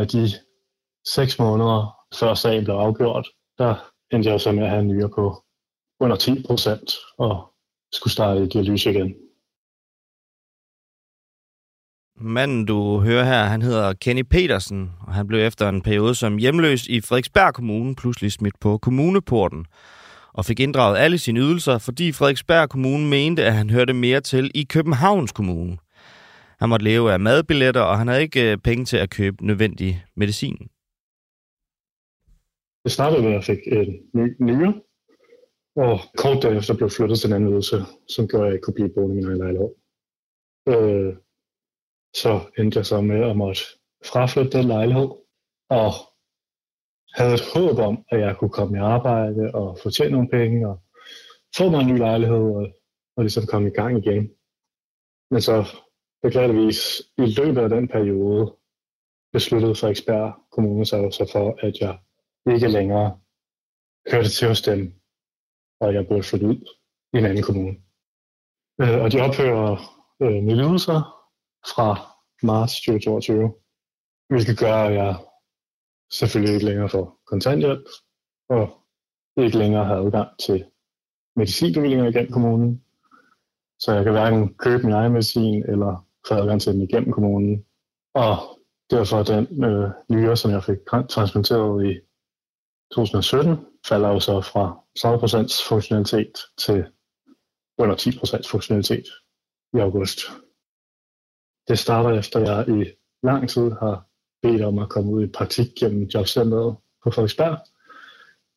af de seks måneder, før sagen blev afgjort, der endte jeg så med at have en nyre på under 10 procent og skulle starte i dialyse igen. Manden, du hører her, han hedder Kenny Petersen, og han blev efter en periode som hjemløs i Frederiksberg Kommune pludselig smidt på kommuneporten og fik inddraget alle sine ydelser, fordi Frederiksberg Kommune mente, at han hørte mere til i Københavns Kommune. Han måtte leve af madbilletter, og han havde ikke øh, penge til at købe nødvendig medicin. Det startede med, at jeg fik en ny nyere, og kort derefter blev flyttet til en anden ydelse, som gjorde, at jeg ikke kunne blive boende i min egen lejlighed. Øh, så endte jeg så med at måtte fraflytte den lejlighed, og havde et håb om, at jeg kunne komme i arbejde og få tjent nogle penge og få mig en ny lejlighed og, og ligesom komme i gang igen. Men så beklageligvis i løbet af den periode besluttede Frederiksberg Kommune sig så for, at jeg ikke længere hørte til hos dem, og jeg burde flytte ud i en anden kommune. Øh, og de ophører øh, mine ydelser fra marts 2022, hvilket gør, at jeg selvfølgelig ikke længere får kontanthjælp, og ikke længere har adgang til medicinbevillinger igennem kommunen. Så jeg kan hverken købe min egen medicin eller få adgang til den igennem kommunen. Og derfor den øh, nyere, som jeg fik transplanteret i 2017, falder jo så fra 30% funktionalitet til under 10% funktionalitet i august. Det starter efter, at jeg i lang tid har bedt om at komme ud i praktik gennem jobcenteret på Frederiksberg.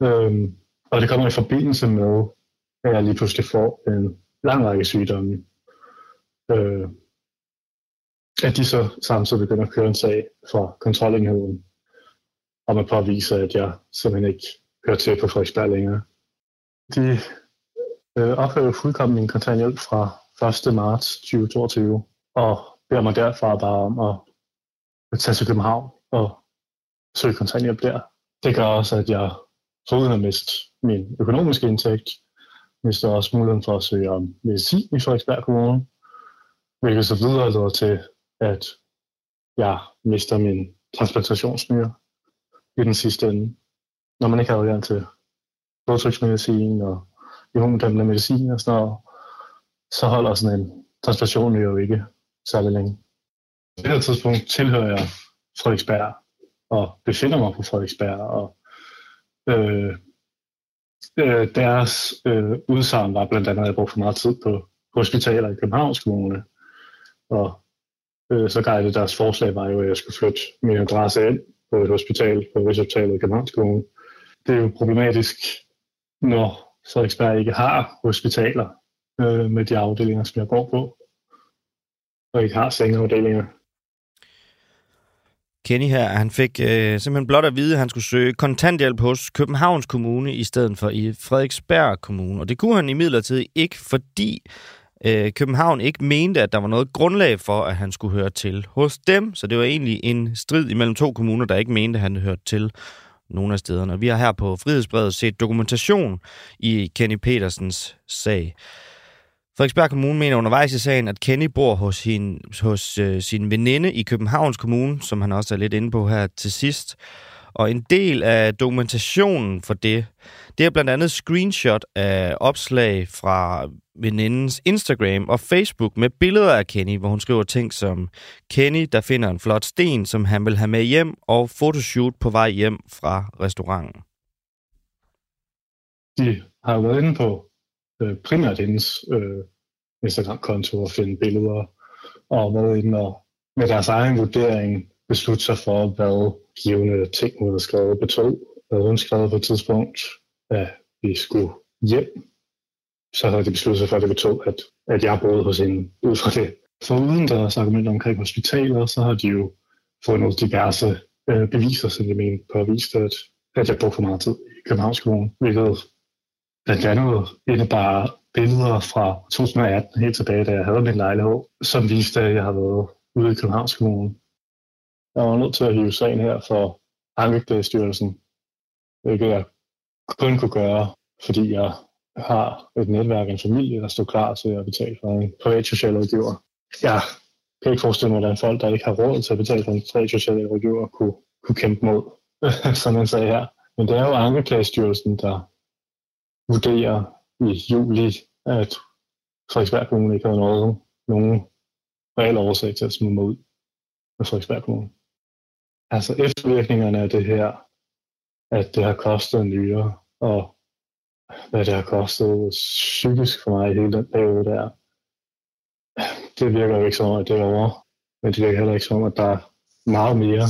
Øhm, og det kommer i forbindelse med, at jeg lige pludselig får en lang række sygdomme. Øh, at de så samtidig begynder at køre en sag for kontrolenheden om at påvise, at jeg simpelthen ikke hører til på Frederiksberg længere. De øh, ophører fuldkommen min kontanthjælp fra 1. marts 2022, og beder mig derfra bare om at tage til København og søge kontanthjælp der. Det gør også, at jeg foruden at miste min økonomiske indtægt, mister også muligheden for at søge om medicin i Frederiksberg Kommune, hvilket så videre leder til, at jeg mister min transplantationsnyre i den sidste ende. Når man ikke har adgang til blodtryksmedicin og immundæmpende medicin og sådan noget, så holder sådan en transplantation jo ikke særlig længe. På det her tidspunkt tilhører jeg Frederiksberg og befinder mig på Frederiksberg. Og, øh, øh, deres øh, udsagn var blandt andet, at jeg brugte for meget tid på hospitaler i Københavns Kommune. Og øh, så det deres forslag var jo, at jeg skulle flytte min adresse ind på et hospital på Rigshospitalet i Københavns Kommune. Det er jo problematisk, når Frederiksberg ikke har hospitaler øh, med de afdelinger, som jeg går på, og ikke har sengeafdelinger. Kenny her, han fik øh, simpelthen blot at vide, at han skulle søge kontanthjælp hos Københavns Kommune i stedet for i Frederiksberg Kommune. Og det kunne han imidlertid ikke, fordi øh, København ikke mente, at der var noget grundlag for, at han skulle høre til hos dem. Så det var egentlig en strid imellem to kommuner, der ikke mente, at han hørte til nogle af stederne. Vi har her på Frihedsbrevet set dokumentation i Kenny Petersens sag. Frederiksberg Kommune mener undervejs i sagen, at Kenny bor hos, sin, hos øh, sin veninde i Københavns Kommune, som han også er lidt inde på her til sidst. Og en del af dokumentationen for det, det er blandt andet screenshot af opslag fra venindens Instagram og Facebook med billeder af Kenny, hvor hun skriver ting som Kenny, der finder en flot sten, som han vil have med hjem, og fotoshoot på vej hjem fra restauranten. De har været inde på øh, primært hendes øh, Instagram-konto og finde billeder, og været inde og med deres egen vurdering beslutte sig for, hvad givende ting hun havde skrevet betød. Hvad hun skrevet på et tidspunkt, at vi skulle hjem, så havde de besluttet sig for, at det betød, at, at jeg boede hos hende ud fra det. For uden deres argumenter omkring hospitaler, så har de jo fundet diverse øh, beviser, som de mente påviste, at, at jeg brugte for meget tid i Københavns Kommune, hvilket blandt andet indebar billeder fra 2018, helt tilbage, da jeg havde min lejlighed, som viste, at jeg havde været ude i Københavns Kommune. Jeg var nødt til at hive sagen her for Ankestyrelsen, hvilket jeg kun kunne gøre, fordi jeg har et netværk, en familie, der står klar til at betale for en privat socialrådgiver. Jeg kan ikke forestille mig, hvordan folk, der ikke har råd til at betale for en privat socialrådgiver, kunne kunne kæmpe mod, som man sagde her. Men det er jo Ankeklagestyrelsen, der vurderer i juli, at Frederiksberg Kommune ikke havde noget, nogen reel årsag til at smide mig ud af Frederiksberg Kommune. Altså eftervirkningerne af det her, at det har kostet en nyere, og hvad det har kostet psykisk for mig i hele den periode der, det virker jo ikke som om, at det er over. Men det virker heller ikke som om, at der er meget mere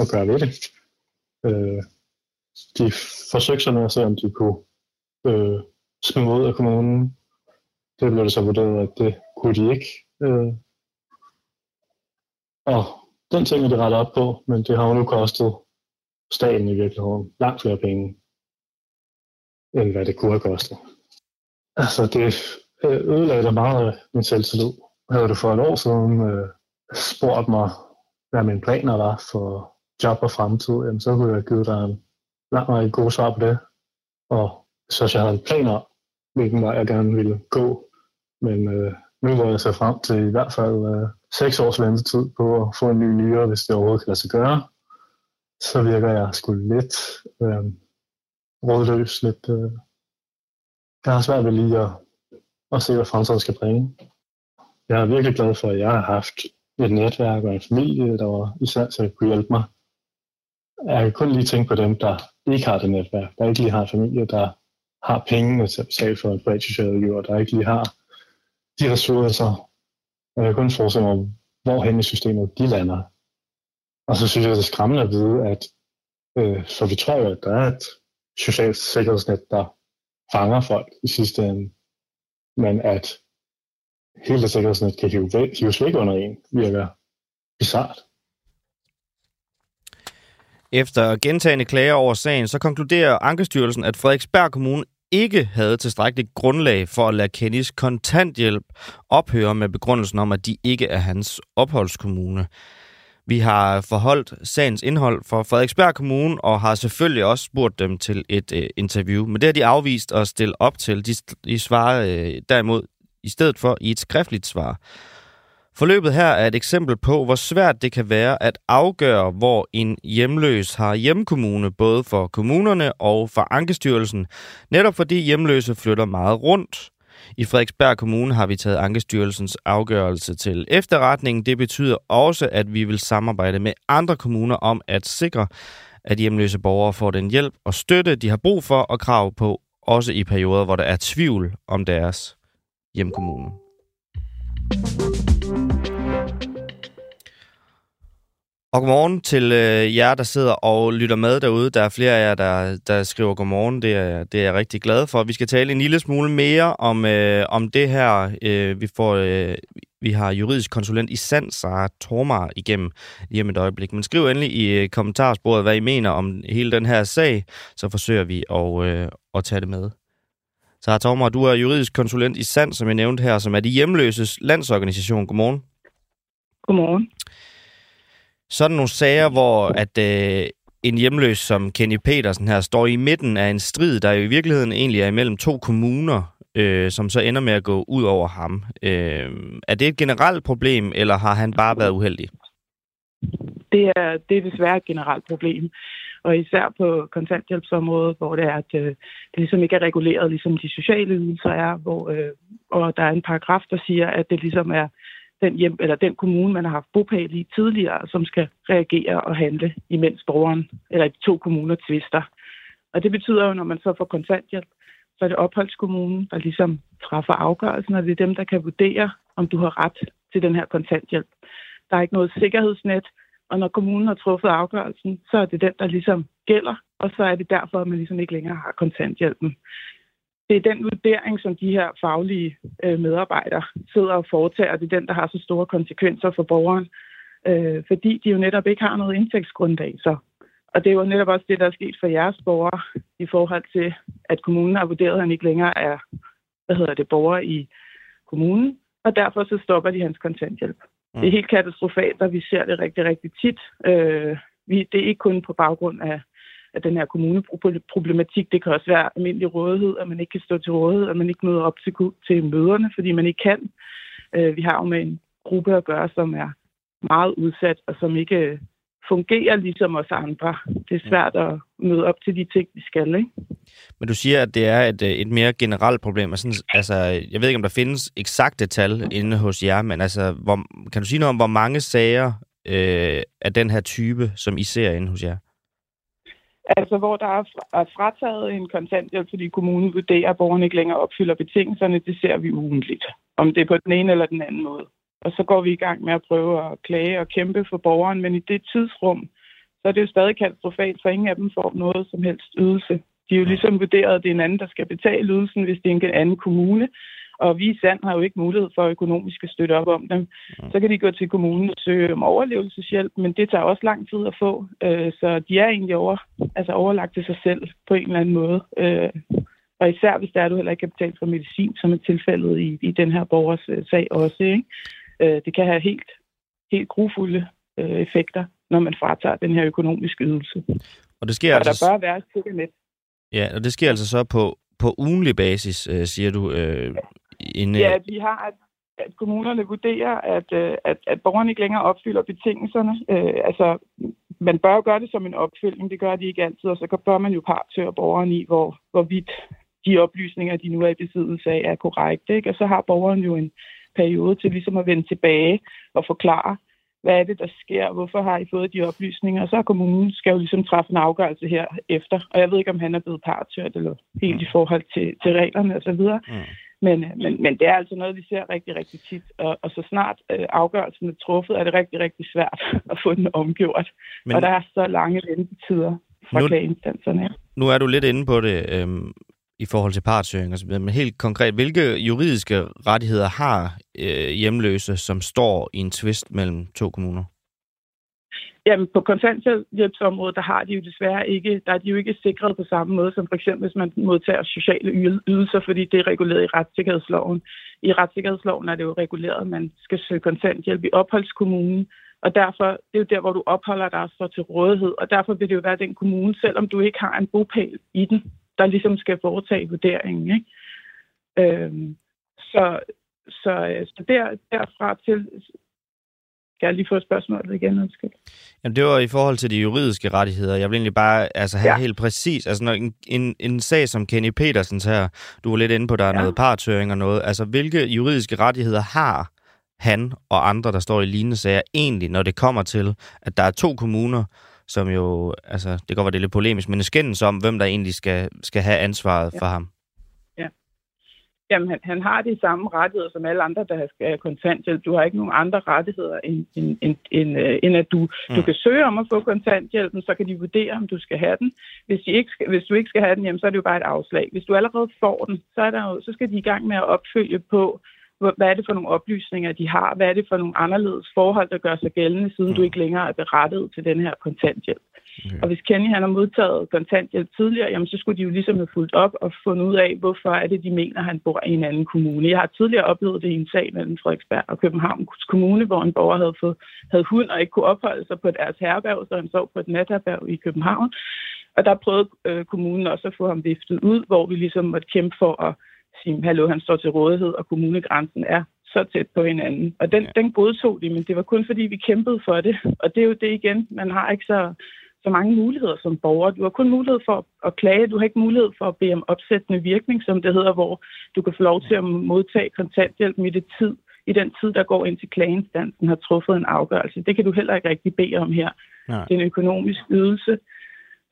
at gøre ved det. Øh, de forsøgte sig med at se, om de kunne øh, smide ud af kommunen. Det blev det så vurderet, at det kunne de ikke. Øh, og den ting er det rettet op på, men det har jo nu kostet staten i virkeligheden langt flere penge, end hvad det kunne have kostet. Altså, det øh, ødelagde der meget af min selvtillid. Havde du for et år siden øh, spurgt mig, hvad mine planer var for job og fremtid, jamen, så kunne jeg give dig en lang række gode svar på det. Og så jeg havde en plan om, hvilken vej jeg gerne ville gå. Men øh, nu hvor jeg ser frem til i hvert fald øh, seks års ventetid på at få en ny nyere, hvis det overhovedet kan lade sig gøre, så virker jeg sgu lidt øh, rådløs, lidt... Øh, jeg har svært ved lige at, at se, hvad fremtiden skal bringe. Jeg er virkelig glad for, at jeg har haft et netværk og en familie, der var især til at kunne hjælpe mig. Jeg kan kun lige tænke på dem, der ikke har det netværk, der ikke lige har en familie, der har pengene til at betale for en privat socialrådgiver, der ikke lige har de ressourcer. Jeg kan kun forestille mig, hvorhen i systemet de lander. Og så synes jeg, det er skræmmende at vide, at øh, for vi tror jo, at der er et socialt sikkerhedsnet, der fanger folk i sidste ende, men at hele det sikkerhedsnet kan hives væk under en, virker bizart. Efter gentagende klager over sagen, så konkluderer Ankestyrelsen, at Frederiksberg Kommune ikke havde tilstrækkeligt grundlag for at lade Kennys kontanthjælp ophøre med begrundelsen om, at de ikke er hans opholdskommune. Vi har forholdt sagens indhold for Frederiksberg Kommune og har selvfølgelig også spurgt dem til et øh, interview. Men det har de afvist at stille op til. De, de svarer øh, derimod i stedet for i et skriftligt svar. Forløbet her er et eksempel på, hvor svært det kan være at afgøre, hvor en hjemløs har hjemkommune, både for kommunerne og for Ankestyrelsen, netop fordi hjemløse flytter meget rundt. I Frederiksberg Kommune har vi taget Ankestyrelsens afgørelse til efterretning. Det betyder også, at vi vil samarbejde med andre kommuner om at sikre, at hjemløse borgere får den hjælp og støtte, de har brug for og krav på, også i perioder, hvor der er tvivl om deres hjemkommune. Og godmorgen til øh, jer, der sidder og lytter med derude. Der er flere af jer, der, der skriver godmorgen. Det er, det er jeg rigtig glad for. Vi skal tale en lille smule mere om, øh, om det her. Øh, vi, får, øh, vi har juridisk konsulent i Sand, Sara Tormar, igennem lige om et øjeblik. Men skriv endelig i øh, kommentarsporet, hvad I mener om hele den her sag, så forsøger vi at, øh, at tage det med. Sara Tormar, du er juridisk konsulent i Sand, som jeg nævnte her, som er de hjemløses landsorganisation. Godmorgen. Godmorgen sådan nogle sager, hvor at øh, en hjemløs som Kenny Petersen her står i midten af en strid, der jo i virkeligheden egentlig er imellem to kommuner, øh, som så ender med at gå ud over ham. Øh, er det et generelt problem, eller har han bare været uheldig? Det er, det er desværre et generelt problem. Og især på kontanthjælpsområdet, hvor det er, at øh, det ligesom ikke er reguleret, ligesom de sociale ydelser er, hvor, øh, og der er en paragraf, der siger, at det ligesom er den, hjem, eller den kommune, man har haft bopæl i tidligere, som skal reagere og handle, imens borgeren eller de to kommuner tvister. Og det betyder jo, når man så får kontanthjælp, så er det opholdskommunen, der ligesom træffer afgørelsen, og det er dem, der kan vurdere, om du har ret til den her kontanthjælp. Der er ikke noget sikkerhedsnet, og når kommunen har truffet afgørelsen, så er det den, der ligesom gælder, og så er det derfor, at man ligesom ikke længere har kontanthjælpen det er den vurdering, som de her faglige øh, medarbejdere sidder og foretager. Det er den, der har så store konsekvenser for borgeren, øh, fordi de jo netop ikke har noget indtægtsgrundlag. Så. Og det er jo netop også det, der er sket for jeres borgere i forhold til, at kommunen har vurderet, at han ikke længere er hvad hedder det, borger i kommunen, og derfor så stopper de hans kontanthjælp. Mm. Det er helt katastrofalt, og vi ser det rigtig, rigtig tit. Øh, vi, det er ikke kun på baggrund af af den her kommuneproblematik. Det kan også være almindelig rådighed, at man ikke kan stå til rådighed, at man ikke møder op til, til møderne, fordi man ikke kan. Øh, vi har jo med en gruppe at gøre, som er meget udsat, og som ikke øh, fungerer ligesom os andre. Det er svært at møde op til de ting, vi skal. Ikke? Men du siger, at det er et, øh, et mere generelt problem. Altså, altså, jeg ved ikke, om der findes eksakte tal inde hos jer, men altså, hvor, kan du sige noget om, hvor mange sager øh, af den her type, som I ser inde hos jer? Altså, hvor der er frataget en kontanthjælp, fordi kommunen vurderer, at borgeren ikke længere opfylder betingelserne, det ser vi ugentligt. Om det er på den ene eller den anden måde. Og så går vi i gang med at prøve at klage og kæmpe for borgeren, men i det tidsrum, så er det jo stadig katastrofalt, for ingen af dem får noget som helst ydelse. De er jo ligesom vurderet, at det er en anden, der skal betale ydelsen, hvis det er en anden kommune. Og vi i Sand har jo ikke mulighed for økonomisk at støtte op om dem. Så kan de gå til kommunen og søge om overlevelseshjælp, men det tager også lang tid at få. Øh, så de er egentlig over, altså overlagt til sig selv på en eller anden måde. Øh, og især hvis der er, du heller ikke kan betale for medicin, som er tilfældet i, i den her borgers øh, sag også. Ikke? Det kan have helt, helt grufulde effekter, når man fratager den her økonomiske ydelse. Og det sker og altså... der bør være et sikkerhed. Ja, og det sker altså så på, på ugenlig basis, siger du, øh, en, ja, vi har, at, at kommunerne vurderer, at, øh, at, at borgerne ikke længere opfylder betingelserne. Øh, altså, man bør jo gøre det som en opfølgning, det gør de ikke altid, og så bør man jo partøre borgeren i, hvor, hvorvidt de oplysninger, de nu er i besiddelse af, er korrekte. Ikke? Og så har borgeren jo en periode til ligesom at vende tilbage og forklare, hvad er det, der sker, hvorfor har I fået de oplysninger, og så har kommunen skal jo ligesom træffe en afgørelse her efter, og jeg ved ikke, om han er blevet partørt eller helt i forhold til, til reglerne osv., mm. Men, men, men det er altså noget, vi ser rigtig, rigtig tit. Og, og så snart øh, afgørelsen er truffet, er det rigtig, rigtig svært at få den omgjort. Men, og der er så lange ventetider fra nu, klageinstanserne. Nu er du lidt inde på det øhm, i forhold til partshøring osv., men helt konkret, hvilke juridiske rettigheder har øh, hjemløse, som står i en tvist mellem to kommuner? Jamen, på kontanthjælpsområdet, der har de jo desværre ikke, der er de jo ikke sikret på samme måde, som for eksempel, hvis man modtager sociale ydelser, fordi det er reguleret i retssikkerhedsloven. I retssikkerhedsloven er det jo reguleret, at man skal søge kontanthjælp i opholdskommunen, og derfor, det er jo der, hvor du opholder dig så til rådighed, og derfor vil det jo være den kommune, selvom du ikke har en bopæl i den, der ligesom skal foretage vurderingen. Ikke? Øhm, så, så, øh, så der, derfra til, kan jeg lige få spørgsmålet igen, undskyld? Jamen, det var i forhold til de juridiske rettigheder. Jeg vil egentlig bare altså, have ja. helt præcis, altså når en, en, en sag som Kenny Petersens her, du var lidt inde på, der er ja. noget partøring og noget, altså hvilke juridiske rettigheder har han og andre, der står i lignende sager, egentlig, når det kommer til, at der er to kommuner, som jo, altså det kan godt være, det er lidt polemisk, men skændes om, hvem der egentlig skal, skal have ansvaret ja. for ham. Jamen, han, han har de samme rettigheder som alle andre, der skal have kontanthjælp. Du har ikke nogen andre rettigheder, end, end, end, end, uh, end at du, mm. du kan søge om at få kontanthjælpen, så kan de vurdere, om du skal have den. Hvis, de ikke hvis du ikke skal have den, jamen, så er det jo bare et afslag. Hvis du allerede får den, så, er der jo, så skal de i gang med at opfølge på, hvad er det for nogle oplysninger, de har? Hvad er det for nogle anderledes forhold, der gør sig gældende, siden mm. du ikke længere er berettet til den her kontanthjælp? Okay. Og hvis Kenny han har modtaget kontanthjælp tidligere, jamen, så skulle de jo ligesom have fulgt op og fundet ud af, hvorfor er det, de mener, han bor i en anden kommune. Jeg har tidligere oplevet det i en sag mellem Frederiksberg og Københavns Kommune, hvor en borger havde, fået, havde hund og ikke kunne opholde sig på deres herberg, så han sov på et natherberg i København. Og der prøvede øh, kommunen også at få ham viftet ud, hvor vi ligesom måtte kæmpe for at sige, hallo, han står til rådighed, og kommunegrænsen er så tæt på hinanden. Og den, ja. den godtog de, men det var kun fordi, vi kæmpede for det. Og det er jo det igen, man har ikke så så mange muligheder som borger. Du har kun mulighed for at klage, du har ikke mulighed for at bede om opsættende virkning, som det hedder, hvor du kan få lov til at modtage kontanthjælp i det tid, i den tid, der går ind til klageinstansen har truffet en afgørelse. Det kan du heller ikke rigtig bede om her. Nej. Det er en økonomisk ydelse.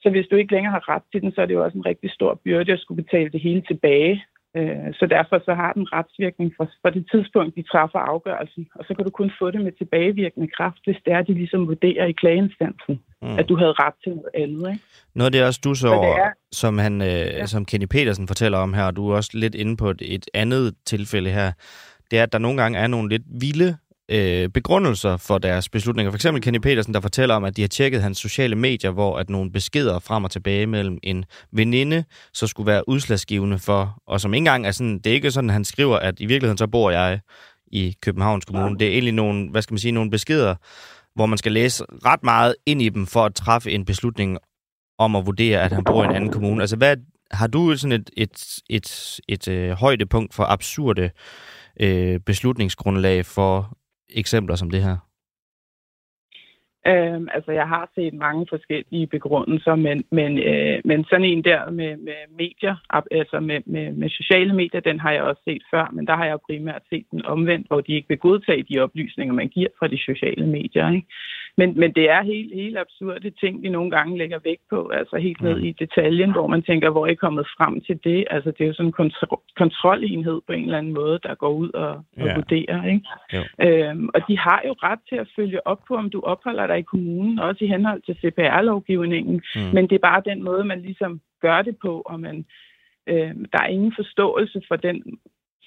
Så hvis du ikke længere har ret til den, så er det jo også en rigtig stor byrde at skulle betale det hele tilbage. Øh, så derfor så har den retsvirkning fra, fra det tidspunkt, de træffer afgørelsen. Og så kan du kun få det med tilbagevirkende kraft, hvis det er, de ligesom vurderer i klageinstansen, mm. at du havde ret til noget andet. Ikke? Noget af det også du så, er, som, han, øh, ja. som Kenny Petersen fortæller om her, og du er også lidt inde på et, et andet tilfælde her, det er, at der nogle gange er nogle lidt vilde øh, begrundelser for deres beslutninger. For eksempel Kenny Petersen, der fortæller om, at de har tjekket hans sociale medier, hvor at nogle beskeder frem og tilbage mellem en veninde, så skulle være udslagsgivende for, og som ikke engang er sådan, det er ikke sådan, han skriver, at i virkeligheden så bor jeg i Københavns Kommune. Det er egentlig nogle, hvad skal man sige, nogle beskeder, hvor man skal læse ret meget ind i dem for at træffe en beslutning om at vurdere, at han bor i en anden kommune. Altså, hvad, har du sådan et, et, et, et, et øh, højdepunkt for absurde øh, beslutningsgrundlag for eksempler som det her? Øhm, altså, jeg har set mange forskellige begrundelser, men, men, øh, men sådan en der med, med medier, altså med, med, med sociale medier, den har jeg også set før, men der har jeg primært set den omvendt, hvor de ikke vil godtage de oplysninger, man giver fra de sociale medier. Ikke? Men, men det er helt, helt absurde ting, vi nogle gange lægger vægt på, altså helt ned mm. i detaljen, hvor man tænker, hvor er I kommet frem til det? Altså, det er jo sådan en kontro- kontrolenhed på en eller anden måde, der går ud og, og ja. vurderer. Ikke? Øhm, og de har jo ret til at følge op på, om du opholder dig i kommunen, også i henhold til CPR-lovgivningen. Mm. Men det er bare den måde, man ligesom gør det på, og man, øh, der er ingen forståelse for den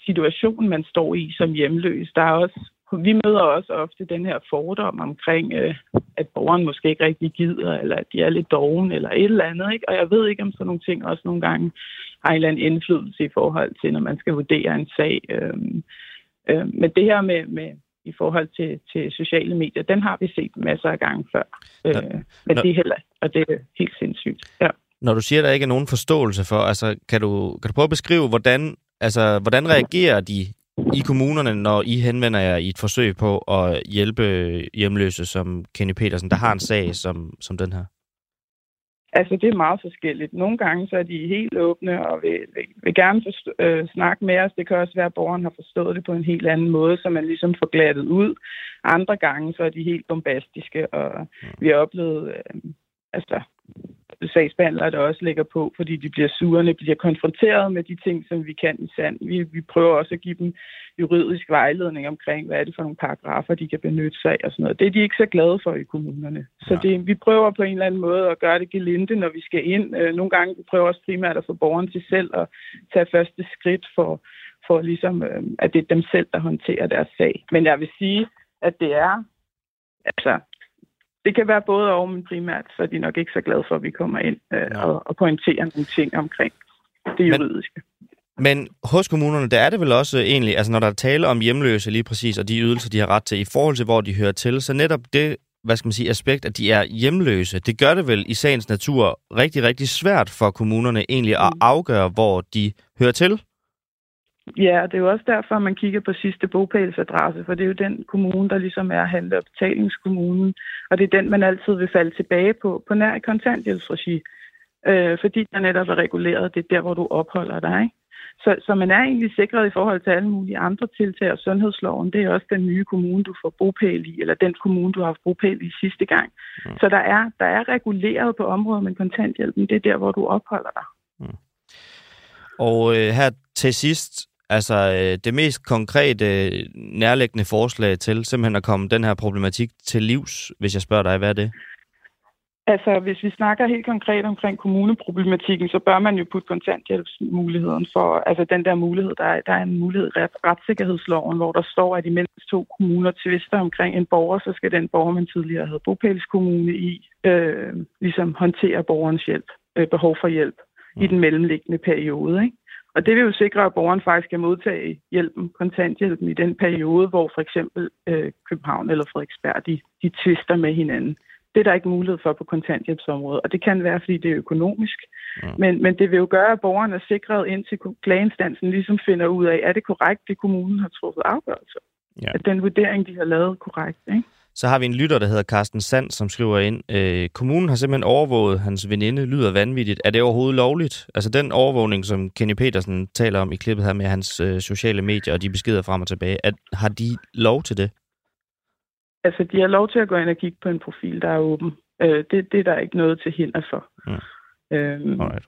situation, man står i som hjemløs. Der er også, vi møder også ofte den her fordom omkring, øh, at borgeren måske ikke rigtig gider, eller at de er lidt doven, eller et eller andet. Ikke? Og jeg ved ikke, om sådan nogle ting også nogle gange har en eller anden indflydelse i forhold til, når man skal vurdere en sag. Øh, øh, men det her med, med i forhold til, til sociale medier, den har vi set masser af gange før. Øh, men det er heller, og det er helt sindssygt. Ja. Når du siger, at der ikke er nogen forståelse for, altså, kan du, kan du prøve at beskrive, hvordan, altså, hvordan reagerer de i kommunerne, når I henvender jer i et forsøg på at hjælpe hjemløse som Kenny Petersen, der har en sag som, som den her? Altså, det er meget forskelligt. Nogle gange så er de helt åbne og vil, vil, vil gerne forstå, øh, snakke med os. Det kan også være, at borgeren har forstået det på en helt anden måde, så man ligesom får glattet ud. Andre gange så er de helt bombastiske, og vi har oplevet øh, altså, sagsbehandlere, der også lægger på, fordi de bliver surende, bliver konfronteret med de ting, som vi kan i sand. Vi, vi prøver også at give dem juridisk vejledning omkring, hvad er det for nogle paragrafer, de kan benytte sig af og sådan noget. Det er de ikke så glade for i kommunerne. Så det, vi prøver på en eller anden måde at gøre det gelinde, når vi skal ind. Øh, nogle gange vi prøver også primært at få borgeren til selv at tage første skridt for, for ligesom, øh, at det er dem selv, der håndterer deres sag. Men jeg vil sige, at det er, altså, det kan være både og, men primært, så er de nok ikke så glade for, at vi kommer ind øh, og, og pointerer nogle ting omkring det juridiske. Men, men hos kommunerne, der er det vel også egentlig, altså når der er tale om hjemløse lige præcis, og de ydelser, de har ret til, i forhold til, hvor de hører til, så netop det, hvad skal man sige, aspekt, at de er hjemløse, det gør det vel i sagens natur rigtig, rigtig svært for kommunerne egentlig at mm. afgøre, hvor de hører til. Ja, det er jo også derfor, man kigger på sidste bogpælsadresse, for det er jo den kommune, der ligesom er handle- og betalingskommunen, og det er den, man altid vil falde tilbage på, på nær kontanthjælpsregi, øh, fordi der netop er reguleret, det er der, hvor du opholder dig. Ikke? Så, så man er egentlig sikret i forhold til alle mulige andre tiltag, og sundhedsloven, det er også den nye kommune, du får bopæl i, eller den kommune, du har haft bopæl i sidste gang. Mm. Så der er, der er reguleret på området med kontanthjælpen, det er der, hvor du opholder dig. Mm. Og øh, her til sidst, Altså øh, det mest konkrete, nærliggende forslag til simpelthen at komme den her problematik til livs, hvis jeg spørger dig, hvad er det? Altså, hvis vi snakker helt konkret omkring kommuneproblematikken, så bør man jo putte kontanthjælpsmuligheden for, altså den der mulighed, der er, der er en mulighed i ret, retssikkerhedsloven, hvor der står, at imens to kommuner tvister omkring en borger, så skal den borger, man tidligere havde bopælskommune i, øh, ligesom håndtere borgerens hjælp, øh, behov for hjælp mm. i den mellemliggende periode. Ikke? Og det vil jo sikre, at borgeren faktisk kan modtage hjælpen, kontanthjælpen i den periode, hvor for eksempel øh, København eller Frederiksberg, de, de tvister med hinanden. Det er der ikke mulighed for på kontanthjælpsområdet, og det kan være, fordi det er økonomisk. Ja. Men, men det vil jo gøre, at borgeren er sikret indtil klageinstansen ligesom finder ud af, er det korrekt, det kommunen har truffet afgørelse? Ja. At den vurdering, de har lavet, korrekt. Ikke? Så har vi en lytter, der hedder Carsten Sand, som skriver ind, øh, kommunen har simpelthen overvåget hans veninde, lyder vanvittigt. Er det overhovedet lovligt? Altså den overvågning, som Kenny Petersen taler om i klippet her med hans øh, sociale medier og de beskeder frem og tilbage, at, har de lov til det? Altså, de har lov til at gå ind og kigge på en profil, der er åben. Øh, det, det er der ikke noget til hinder for. Ja. Øhm, Alright.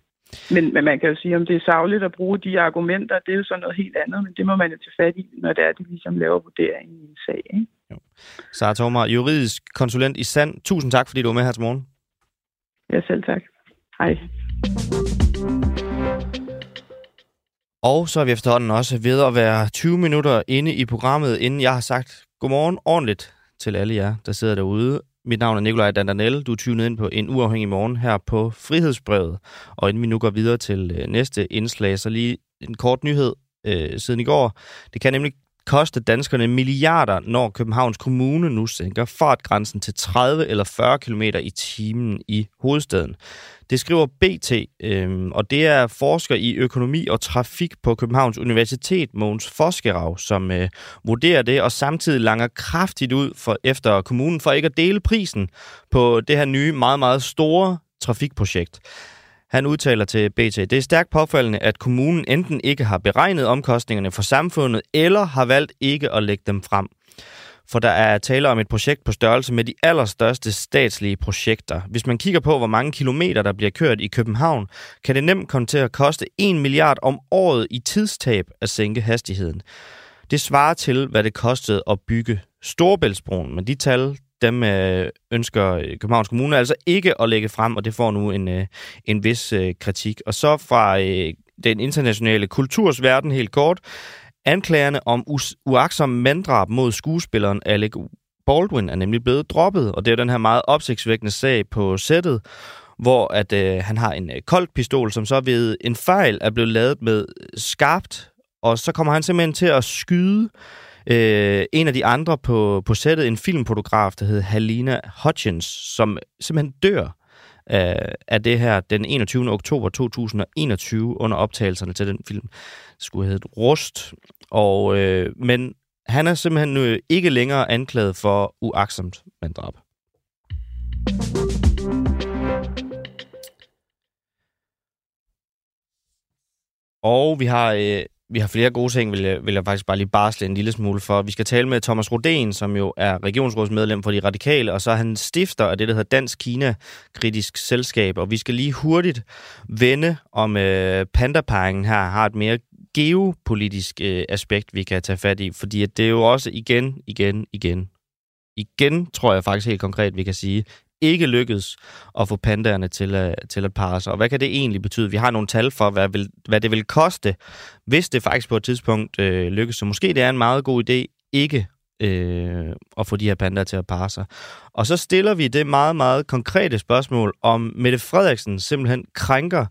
Men, men man kan jo sige, om det er savligt at bruge de argumenter, det er jo så noget helt andet, men det må man jo tage fat i, når det er, at de ligesom laver vurderingen i en sag. Ikke? Jo. Sara Thomar, juridisk konsulent i Sand. Tusind tak, fordi du var med her til morgen. Ja, selv tak. Hej. Og så er vi efterhånden også ved at være 20 minutter inde i programmet, inden jeg har sagt godmorgen ordentligt til alle jer, der sidder derude. Mit navn er Nikolaj Dandanel. Du er tunet ind på en uafhængig morgen her på Frihedsbrevet. Og inden vi nu går videre til øh, næste indslag, så lige en kort nyhed øh, siden i går. Det kan nemlig koste danskerne milliarder, når Københavns Kommune nu sænker fartgrænsen til 30 eller 40 km i timen i hovedstaden. Det skriver BT, øh, og det er forsker i økonomi og trafik på Københavns Universitet, Mogens Foskerav, som øh, vurderer det, og samtidig langer kraftigt ud for, efter kommunen for ikke at dele prisen på det her nye, meget, meget store trafikprojekt. Han udtaler til BT, det er stærkt påfaldende, at kommunen enten ikke har beregnet omkostningerne for samfundet, eller har valgt ikke at lægge dem frem. For der er tale om et projekt på størrelse med de allerstørste statslige projekter. Hvis man kigger på, hvor mange kilometer, der bliver kørt i København, kan det nemt komme til at koste 1 milliard om året i tidstab at sænke hastigheden. Det svarer til, hvad det kostede at bygge Storebæltsbroen, men de tal, dem øh, ønsker øh, Københavns Kommune altså ikke at lægge frem, og det får nu en, øh, en vis øh, kritik. Og så fra øh, den internationale kultursverden helt kort, anklagerne om uaksom manddrab mod skuespilleren Alec Baldwin er nemlig blevet droppet, og det er den her meget opsigtsvækkende sag på sættet, hvor at øh, han har en øh, koldt pistol, som så ved en fejl er blevet lavet med skarpt, og så kommer han simpelthen til at skyde øh, en af de andre på, på sættet, en filmfotograf, der hed Halina Hutchins, som simpelthen dør øh, af det her den 21. oktober 2021 under optagelserne til den film. Det skulle hedde Rust. Og, øh, men han er simpelthen nu ikke længere anklaget for uaksomt manddrab. Og vi har øh, vi har flere gode ting, vil jeg, vil jeg faktisk bare lige barsle en lille smule for. Vi skal tale med Thomas Roden, som jo er regionsrådsmedlem for De Radikale, og så er han stifter af det, der hedder Dansk Kina Kritisk Selskab. Og vi skal lige hurtigt vende om øh, pandaparingen her har et mere geopolitisk øh, aspekt, vi kan tage fat i. Fordi at det er jo også igen, igen, igen, igen, tror jeg faktisk helt konkret, vi kan sige, ikke lykkedes at få pandaerne til at, til at parre sig. Og hvad kan det egentlig betyde? Vi har nogle tal for, hvad, vil, hvad det vil koste, hvis det faktisk på et tidspunkt øh, lykkes. Så måske det er en meget god idé ikke øh, at få de her pandaer til at parre sig. Og så stiller vi det meget, meget konkrete spørgsmål, om Mette Frederiksen simpelthen krænker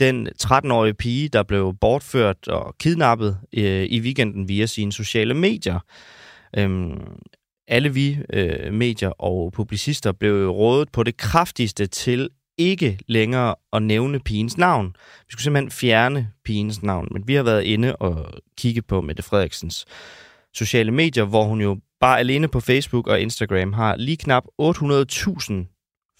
den 13-årige pige, der blev bortført og kidnappet øh, i weekenden via sine sociale medier. Øhm, alle vi øh, medier og publicister blev rådet på det kraftigste til ikke længere at nævne pigens navn. Vi skulle simpelthen fjerne pigens navn, men vi har været inde og kigge på Mette Frederiksens sociale medier, hvor hun jo bare alene på Facebook og Instagram har lige knap 800.000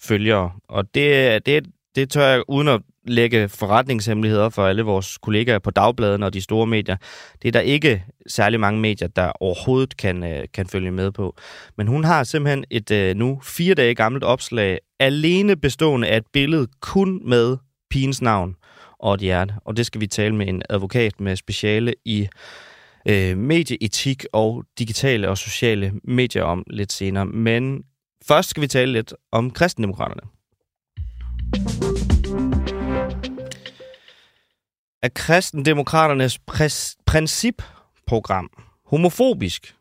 følgere. Og det, det, det tør jeg, uden at lægge forretningshemmeligheder for alle vores kollegaer på dagbladene og de store medier. Det er der ikke særlig mange medier, der overhovedet kan, øh, kan følge med på. Men hun har simpelthen et øh, nu fire dage gammelt opslag, alene bestående af et billede kun med pigens navn og et hjerte. Og det skal vi tale med en advokat med speciale i øh, medieetik og digitale og sociale medier om lidt senere. Men først skal vi tale lidt om kristendemokraterne er kristendemokraternes principprogram homofobisk.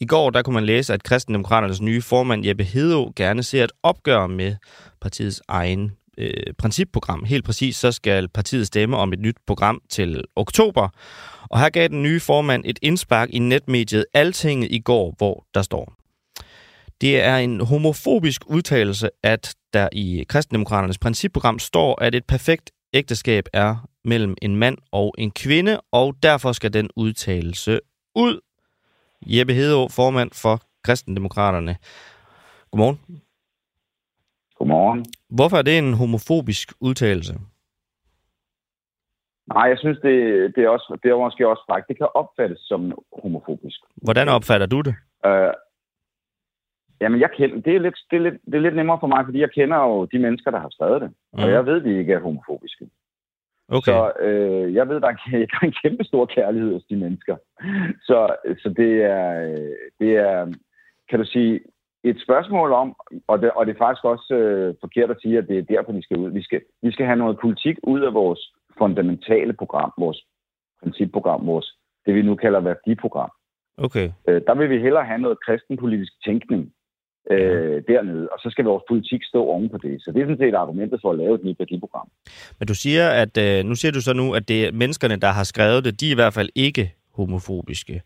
I går der kunne man læse, at kristendemokraternes nye formand Jeppe Hedo gerne ser et opgør med partiets egen øh, principprogram. Helt præcis så skal partiet stemme om et nyt program til oktober. Og her gav den nye formand et indspark i netmediet Altinget i går, hvor der står. Det er en homofobisk udtalelse, at der i kristendemokraternes principprogram står, at et perfekt ægteskab er mellem en mand og en kvinde, og derfor skal den udtalelse ud. Jeppe Hedeå, formand for Kristendemokraterne. Godmorgen. Godmorgen. Hvorfor er det en homofobisk udtalelse? Nej, jeg synes, det, det, er, også, det er måske også faktisk, det kan opfattes som homofobisk. Hvordan opfatter du det? Uh, jamen, jeg kender, det, er lidt, det, er lidt, det er lidt nemmere for mig, fordi jeg kender jo de mennesker, der har skrevet det. Mm. Og jeg ved, de ikke er homofobiske. Okay. Så øh, jeg ved, der er, der er en kæmpe stor kærlighed hos de mennesker. Så, så det, er, det er, kan du sige, et spørgsmål om, og det, og det er faktisk også øh, forkert at sige, at det er derfor, vi skal ud. Vi skal, vi skal have noget politik ud af vores fundamentale program, vores principprogram, vores, det vi nu kalder værdiprogram. Okay. Øh, der vil vi hellere have noget kristenpolitisk tænkning øh, dernede, og så skal vores politik stå oven på det. Så det er sådan set argumentet for at lave et nyt værdiprogram. Men du siger, at øh, nu siger du så nu, at det er menneskerne, der har skrevet det, de er i hvert fald ikke homofobiske.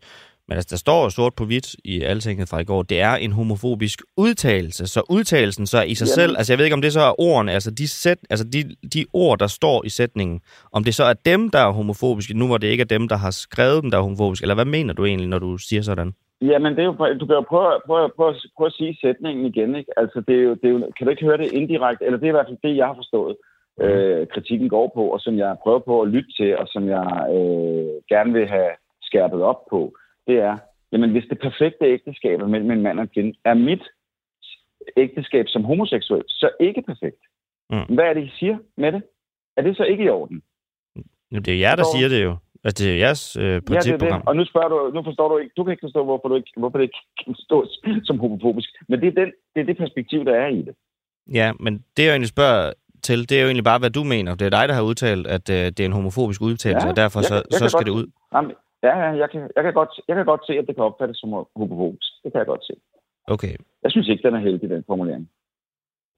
Men altså, der står sort på hvidt i altinget fra i går, det er en homofobisk udtalelse. Så udtalelsen så i sig Jamen. selv, altså jeg ved ikke, om det så er ordene, altså de, sæt, altså de, de ord, der står i sætningen, om det så er dem, der er homofobiske, nu hvor det ikke er dem, der har skrevet dem, der er homofobiske, eller hvad mener du egentlig, når du siger sådan? Jamen, det er jo, du kan jo prøve, prøve, prøve, prøve at sige sætningen igen, ikke? Altså, det er, jo, det er jo, kan du ikke høre det indirekte, eller det er i hvert fald det, jeg har forstået, mm. øh, kritikken går på, og som jeg prøver på at lytte til, og som jeg øh, gerne vil have skærpet op på, det er, jamen hvis det perfekte ægteskab mellem en mand og en kvinde, er mit ægteskab som homoseksuel så ikke perfekt. Mm. Hvad er det, I siger med det? Er det så ikke i orden? Nu, det er jer, der siger det jo. Altså, det er jeres øh, principprogram. Ja, det er det. Og nu spørger du, nu forstår du ikke, du kan ikke forstå, hvorfor, du ikke, hvorfor det ikke kan stå som homofobisk. Men det er, den, det er det perspektiv, der er i det. Ja, men det jeg egentlig spørger til, det er jo egentlig bare, hvad du mener. Det er dig, der har udtalt, at øh, det er en homofobisk udtalelse, ja, og derfor jeg, så, jeg så skal godt, det ud. Jamen, Ja, ja, jeg kan, jeg, kan godt, jeg kan godt se, at det kan opfattes som homofobisk. Det kan jeg godt se. Okay. Jeg synes ikke, den er heldig, den formulering.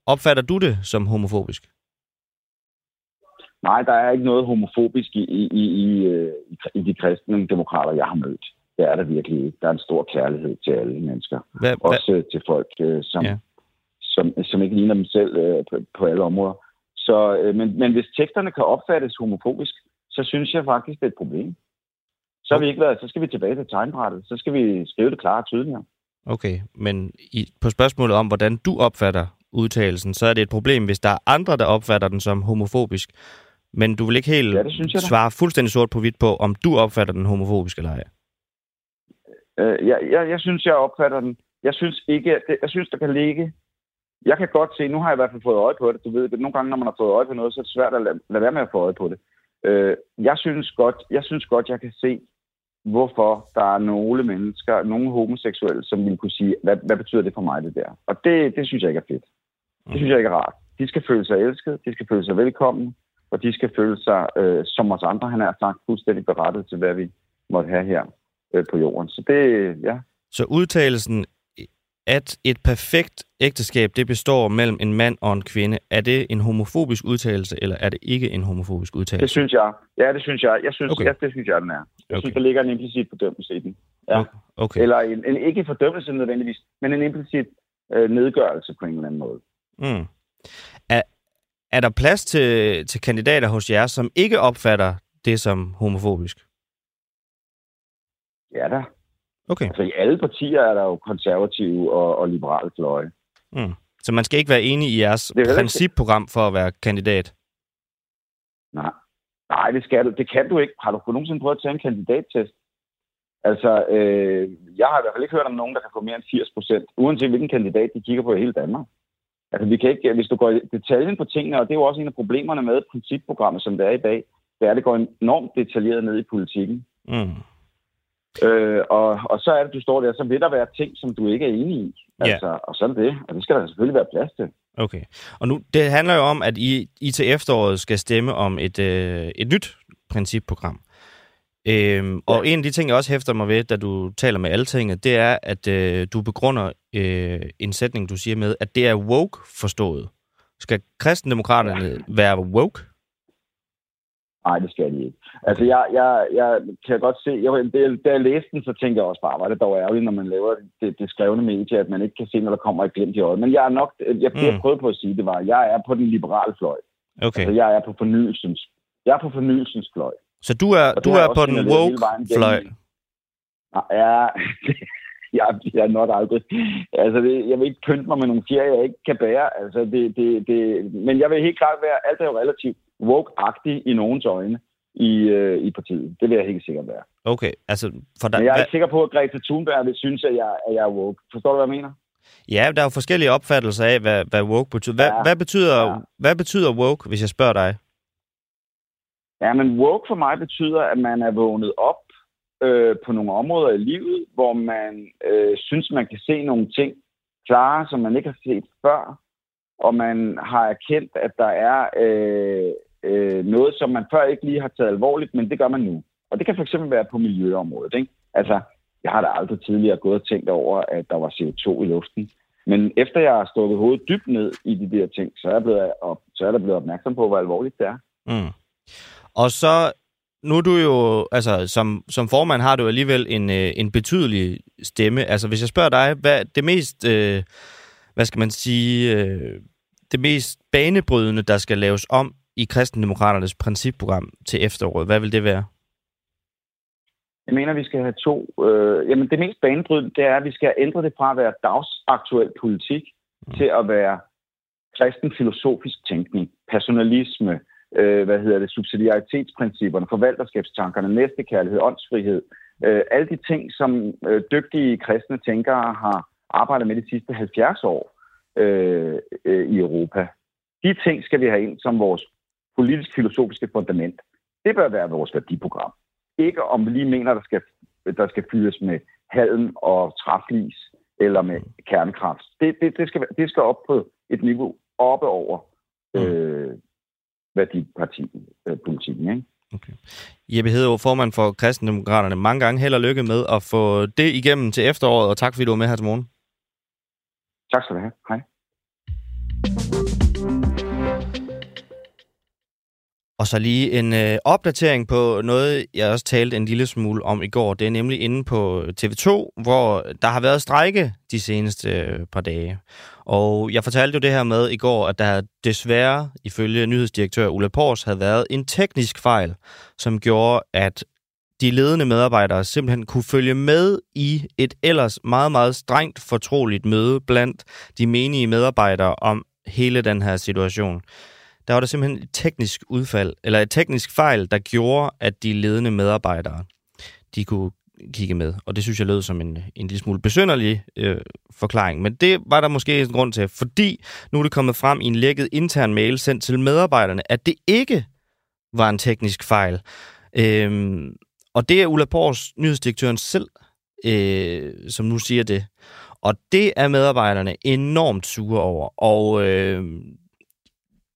Opfatter du det som homofobisk? Nej, der er ikke noget homofobisk i, i, i, i, øh, i de kristne demokrater, jeg har mødt. Det er der virkelig ikke. Der er en stor kærlighed til alle mennesker. Hvad, Også hvad? til folk, øh, som, ja. som, som ikke ligner dem selv øh, på, på alle områder. Så, men, men hvis teksterne kan opfattes homofobisk, så synes jeg faktisk, det er et problem. Så, har vi ikke været, så skal vi tilbage til tegnbrættet. Så skal vi skrive det klart og tydeligere. Okay, men i, på spørgsmålet om, hvordan du opfatter udtalelsen, så er det et problem, hvis der er andre, der opfatter den som homofobisk. Men du vil ikke helt ja, jeg, svare fuldstændig sort på hvidt på, om du opfatter den homofobisk eller ej. Øh, jeg, jeg, jeg synes, jeg opfatter den. Jeg synes ikke, det, jeg synes, der kan ligge... Jeg kan godt se, nu har jeg i hvert fald fået øje på det. Du ved, at nogle gange, når man har fået øje på noget, så er det svært at lade, lade være med at få øje på det. Øh, jeg synes godt, jeg synes godt, jeg kan se hvorfor der er nogle mennesker, nogle homoseksuelle, som vil kunne sige, hvad, hvad betyder det for mig, det der? Og det, det synes jeg ikke er fedt. Det synes jeg ikke er rart. De skal føle sig elsket, de skal føle sig velkommen, og de skal føle sig, øh, som os andre, han er sagt, fuldstændig berettet til, hvad vi måtte have her øh, på jorden. Så det, ja. Så udtalelsen at et perfekt ægteskab, det består mellem en mand og en kvinde. Er det en homofobisk udtalelse, eller er det ikke en homofobisk udtalelse? Det synes jeg. Ja, det synes jeg. Jeg synes, okay. ja, det synes jeg, den er. Jeg okay. synes, der ligger en implicit fordømmelse i den. Ja. Okay. Eller en, en, ikke fordømmelse nødvendigvis, men en implicit øh, nedgørelse på en eller anden måde. Mm. Er, er der plads til, til kandidater hos jer, som ikke opfatter det som homofobisk? Ja da. Okay. Altså i alle partier er der jo konservative og, og liberale fløje. Mm. Så man skal ikke være enig i jeres principprogram for at være kandidat? Nej. Nej, det skal du. Det kan du ikke. Har du nogensinde prøvet at tage en kandidattest? Altså, øh, jeg har i hvert fald ikke hørt om nogen, der kan få mere end 80 procent, uanset hvilken kandidat de kigger på i hele Danmark. Altså, vi kan ikke, hvis du går i detaljen på tingene, og det er jo også en af problemerne med principprogrammet, som det er i dag, det er, at det går enormt detaljeret ned i politikken. Mm. Øh, og, og så er det, du står der, så vil der være ting, som du ikke er enig i. Altså, ja. Og sådan det. Og det skal der selvfølgelig være plads til. Okay. Og nu, det handler jo om, at I, I til efteråret skal stemme om et, øh, et nyt principprogram. Øhm, og en af de ting, jeg også hæfter mig ved, da du taler med altinget, det er, at øh, du begrunder øh, en sætning, du siger med, at det er woke forstået. Skal kristendemokraterne ja. være woke? Nej, det skal de ikke. Altså, jeg, jeg, jeg kan godt se, jeg, da jeg læste den, så tænkte jeg også bare, var det dog ærgerligt, når man laver det, det skrevne medie, at man ikke kan se, når der kommer et glimt i øjet. Men jeg er nok, jeg, mm. jeg prøvede på at sige, det var, jeg er på den liberale fløj. Okay. Altså, jeg er på fornyelsens, jeg er på fornyelsens fløj. Så du er, du er på den woke fløj? Ja, jeg bliver nok aldrig. Altså, det, jeg vil ikke pynte mig med nogle fjer, jeg ikke kan bære. Altså, det, det, det, men jeg vil helt klart være, alt er jo relativt woke-agtig i nogens øjne i, øh, i partiet. Det vil jeg helt sikkert være. Okay, altså... For der, Men jeg er ikke sikker på, at Greta Thunberg vil synes, at jeg, at jeg er woke. Forstår du, hvad jeg mener? Ja, der er jo forskellige opfattelser af, hvad, hvad woke betyder. Hvad, ja, hvad, betyder, ja. hvad betyder woke, hvis jeg spørger dig? Ja, men woke for mig betyder, at man er vågnet op øh, på nogle områder i livet, hvor man øh, synes, man kan se nogle ting klare, som man ikke har set før, og man har erkendt, at der er øh, øh, noget, som man før ikke lige har taget alvorligt, men det gør man nu. Og det kan fx være på miljøområdet. Ikke? Altså, jeg har da aldrig tidligere gået og tænkt over, at der var CO2 i luften. Men efter jeg har stukket hovedet dybt ned i de der ting, så er jeg, blevet op, så er jeg blevet opmærksom på, hvor alvorligt det er. Mm. Og så nu er du jo, altså som, som formand har du alligevel en, øh, en betydelig stemme. Altså hvis jeg spørger dig, hvad det mest, øh, hvad skal man sige, øh, det mest banebrydende, der skal laves om i kristendemokraternes principprogram til efteråret, hvad vil det være? Jeg mener, vi skal have to. Øh, jamen, det mest banebrydende, det er, at vi skal ændre det fra at være dagsaktuel politik mm. til at være kristen filosofisk tænkning, personalisme, øh, hvad hedder det, subsidiaritetsprincipperne, forvalterskabstankerne, næstekærlighed, åndsfrihed. Øh, alle de ting, som øh, dygtige kristne tænkere har arbejdet med de sidste 70 år øh, øh, i Europa. De ting skal vi have ind som vores politisk-filosofiske fundament. Det bør være vores værdiprogram. Ikke om vi lige mener, der skal, der skal fyres med halm og træflis eller med kernekraft. Det, det, det, skal, det skal op på et niveau oppe over mm. øh, værdipartiet, øh, politikken. Ikke? Okay. Jeppe Hedegaard, formand for Kristendemokraterne. Mange gange held og lykke med at få det igennem til efteråret, og tak fordi du var med her til morgen. Tak skal du have. Hej. Og så lige en øh, opdatering på noget, jeg også talte en lille smule om i går. Det er nemlig inde på TV2, hvor der har været strejke de seneste øh, par dage. Og jeg fortalte jo det her med i går, at der desværre, ifølge nyhedsdirektør Ulla Pors, havde været en teknisk fejl, som gjorde, at de ledende medarbejdere simpelthen kunne følge med i et ellers meget, meget strengt fortroligt møde blandt de menige medarbejdere om hele den her situation der var der simpelthen et teknisk udfald, eller et teknisk fejl, der gjorde, at de ledende medarbejdere, de kunne kigge med. Og det synes jeg lød som en, en lille smule besynderlig øh, forklaring. Men det var der måske en grund til, fordi nu er det kommet frem i en lækket intern mail sendt til medarbejderne, at det ikke var en teknisk fejl. Øhm, og det er Ulla Pors, nyhedsdirektøren selv, øh, som nu siger det. Og det er medarbejderne enormt sure over. Og øh,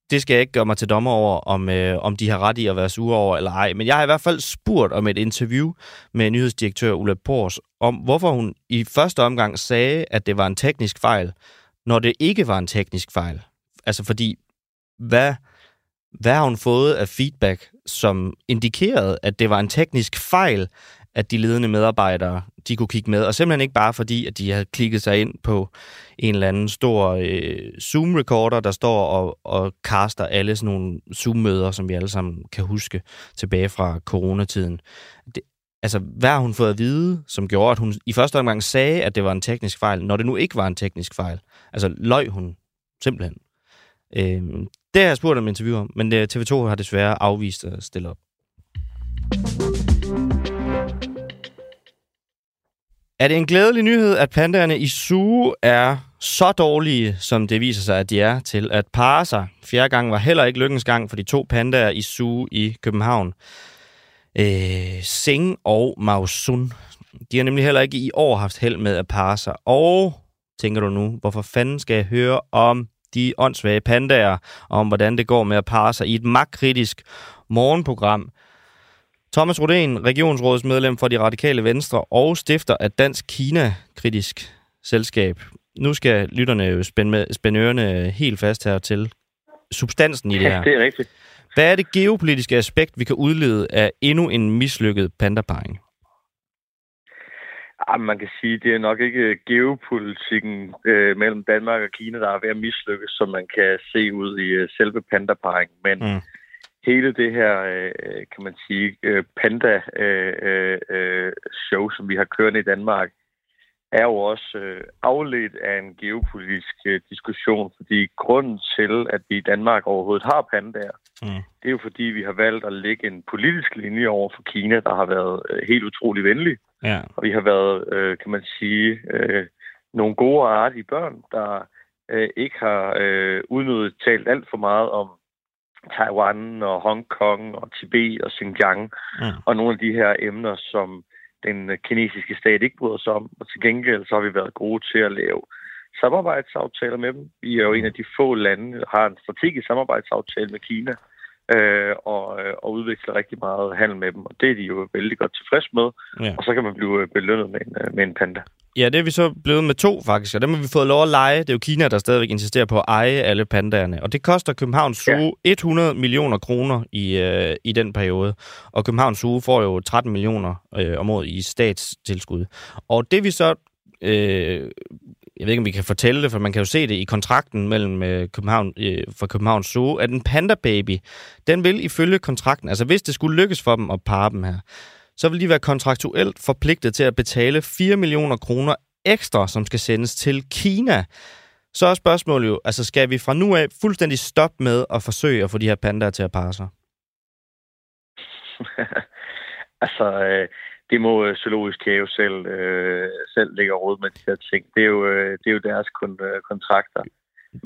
det skal jeg ikke gøre mig til dommer over, om, øh, om de har ret i at være sure over eller ej. Men jeg har i hvert fald spurgt om et interview med nyhedsdirektør Ulla Pors, om hvorfor hun i første omgang sagde, at det var en teknisk fejl, når det ikke var en teknisk fejl. Altså fordi, hvad, hvad har hun fået af feedback, som indikerede, at det var en teknisk fejl, at de ledende medarbejdere de kunne kigge med, og simpelthen ikke bare fordi, at de havde klikket sig ind på en eller anden stor øh, Zoom-recorder, der står og, og caster alle sådan nogle Zoom-møder, som vi alle sammen kan huske tilbage fra coronatiden. Det, altså, hvad har hun fået at vide, som gjorde, at hun i første omgang sagde, at det var en teknisk fejl, når det nu ikke var en teknisk fejl? Altså, løg hun simpelthen? Øh, det har jeg spurgt om interview om, men øh, TV2 har desværre afvist at stille op. Er det en glædelig nyhed, at pandaerne i suge er så dårlige, som det viser sig, at de er til at parre sig? Fjerde gang var heller ikke lykkens gang for de to pandaer i suge i København. Øh, Sing og Mausun. De har nemlig heller ikke i år haft held med at parre sig. Og, tænker du nu, hvorfor fanden skal jeg høre om de åndssvage pandaer, om hvordan det går med at parre sig i et magtkritisk morgenprogram, Thomas Rodén, regionsrådsmedlem for de radikale venstre og stifter af Dansk Kina-kritisk selskab. Nu skal lytterne jo spænde, med, spænde ørerne helt fast her til substansen i det her. Ja, det er rigtigt. Hvad er det geopolitiske aspekt, vi kan udlede af endnu en mislykket pandaparing? Ja, man kan sige, det er nok ikke geopolitikken øh, mellem Danmark og Kina, der er ved at mislykkes, som man kan se ud i øh, selve pandaparingen. Men mm hele det her, øh, kan man sige, øh, panda-show, øh, som vi har kørt i Danmark, er jo også afledt af en geopolitisk diskussion, fordi grunden til, at vi i Danmark overhovedet har pandaer, mm. det er jo fordi, vi har valgt at lægge en politisk linje over for Kina, der har været helt utrolig venlig. Ja. Og vi har været, kan man sige, nogle gode og artige børn, der ikke har udnyttet talt alt for meget om Taiwan og Hong Kong og Tibet og Xinjiang ja. og nogle af de her emner, som den kinesiske stat ikke bryder sig om. Og til gengæld så har vi været gode til at lave samarbejdsaftaler med dem. Vi er jo en af de få lande, der har en strategisk samarbejdsaftale med Kina, øh, og, øh, og udvikler rigtig meget handel med dem. Og det er de jo vældig godt tilfreds med. Ja. Og så kan man blive belønnet med en, øh, med en panda. Ja, det er vi så blevet med to, faktisk. Og dem har vi fået lov at lege. Det er jo Kina, der stadigvæk insisterer på at eje alle pandaerne. Og det koster Københavns Zoo ja. 100 millioner kroner i, øh, i den periode. Og Københavns Zoo får jo 13 millioner øh, om året i statstilskud. Og det vi så øh, jeg ved ikke, om vi kan fortælle det, for man kan jo se det i kontrakten mellem øh, København, øh, for Københavns Zoo, at en panda baby, den vil ifølge kontrakten, altså hvis det skulle lykkes for dem at parre dem her, så vil de være kontraktuelt forpligtet til at betale 4 millioner kroner ekstra, som skal sendes til Kina. Så er spørgsmålet jo, altså skal vi fra nu af fuldstændig stoppe med at forsøge at få de her pandaer til at parre sig? altså, øh, det må øh, Zoologisk Have selv, øh, selv lægge råd med de her ting. Det er jo, øh, det er jo deres kun, øh, kontrakter.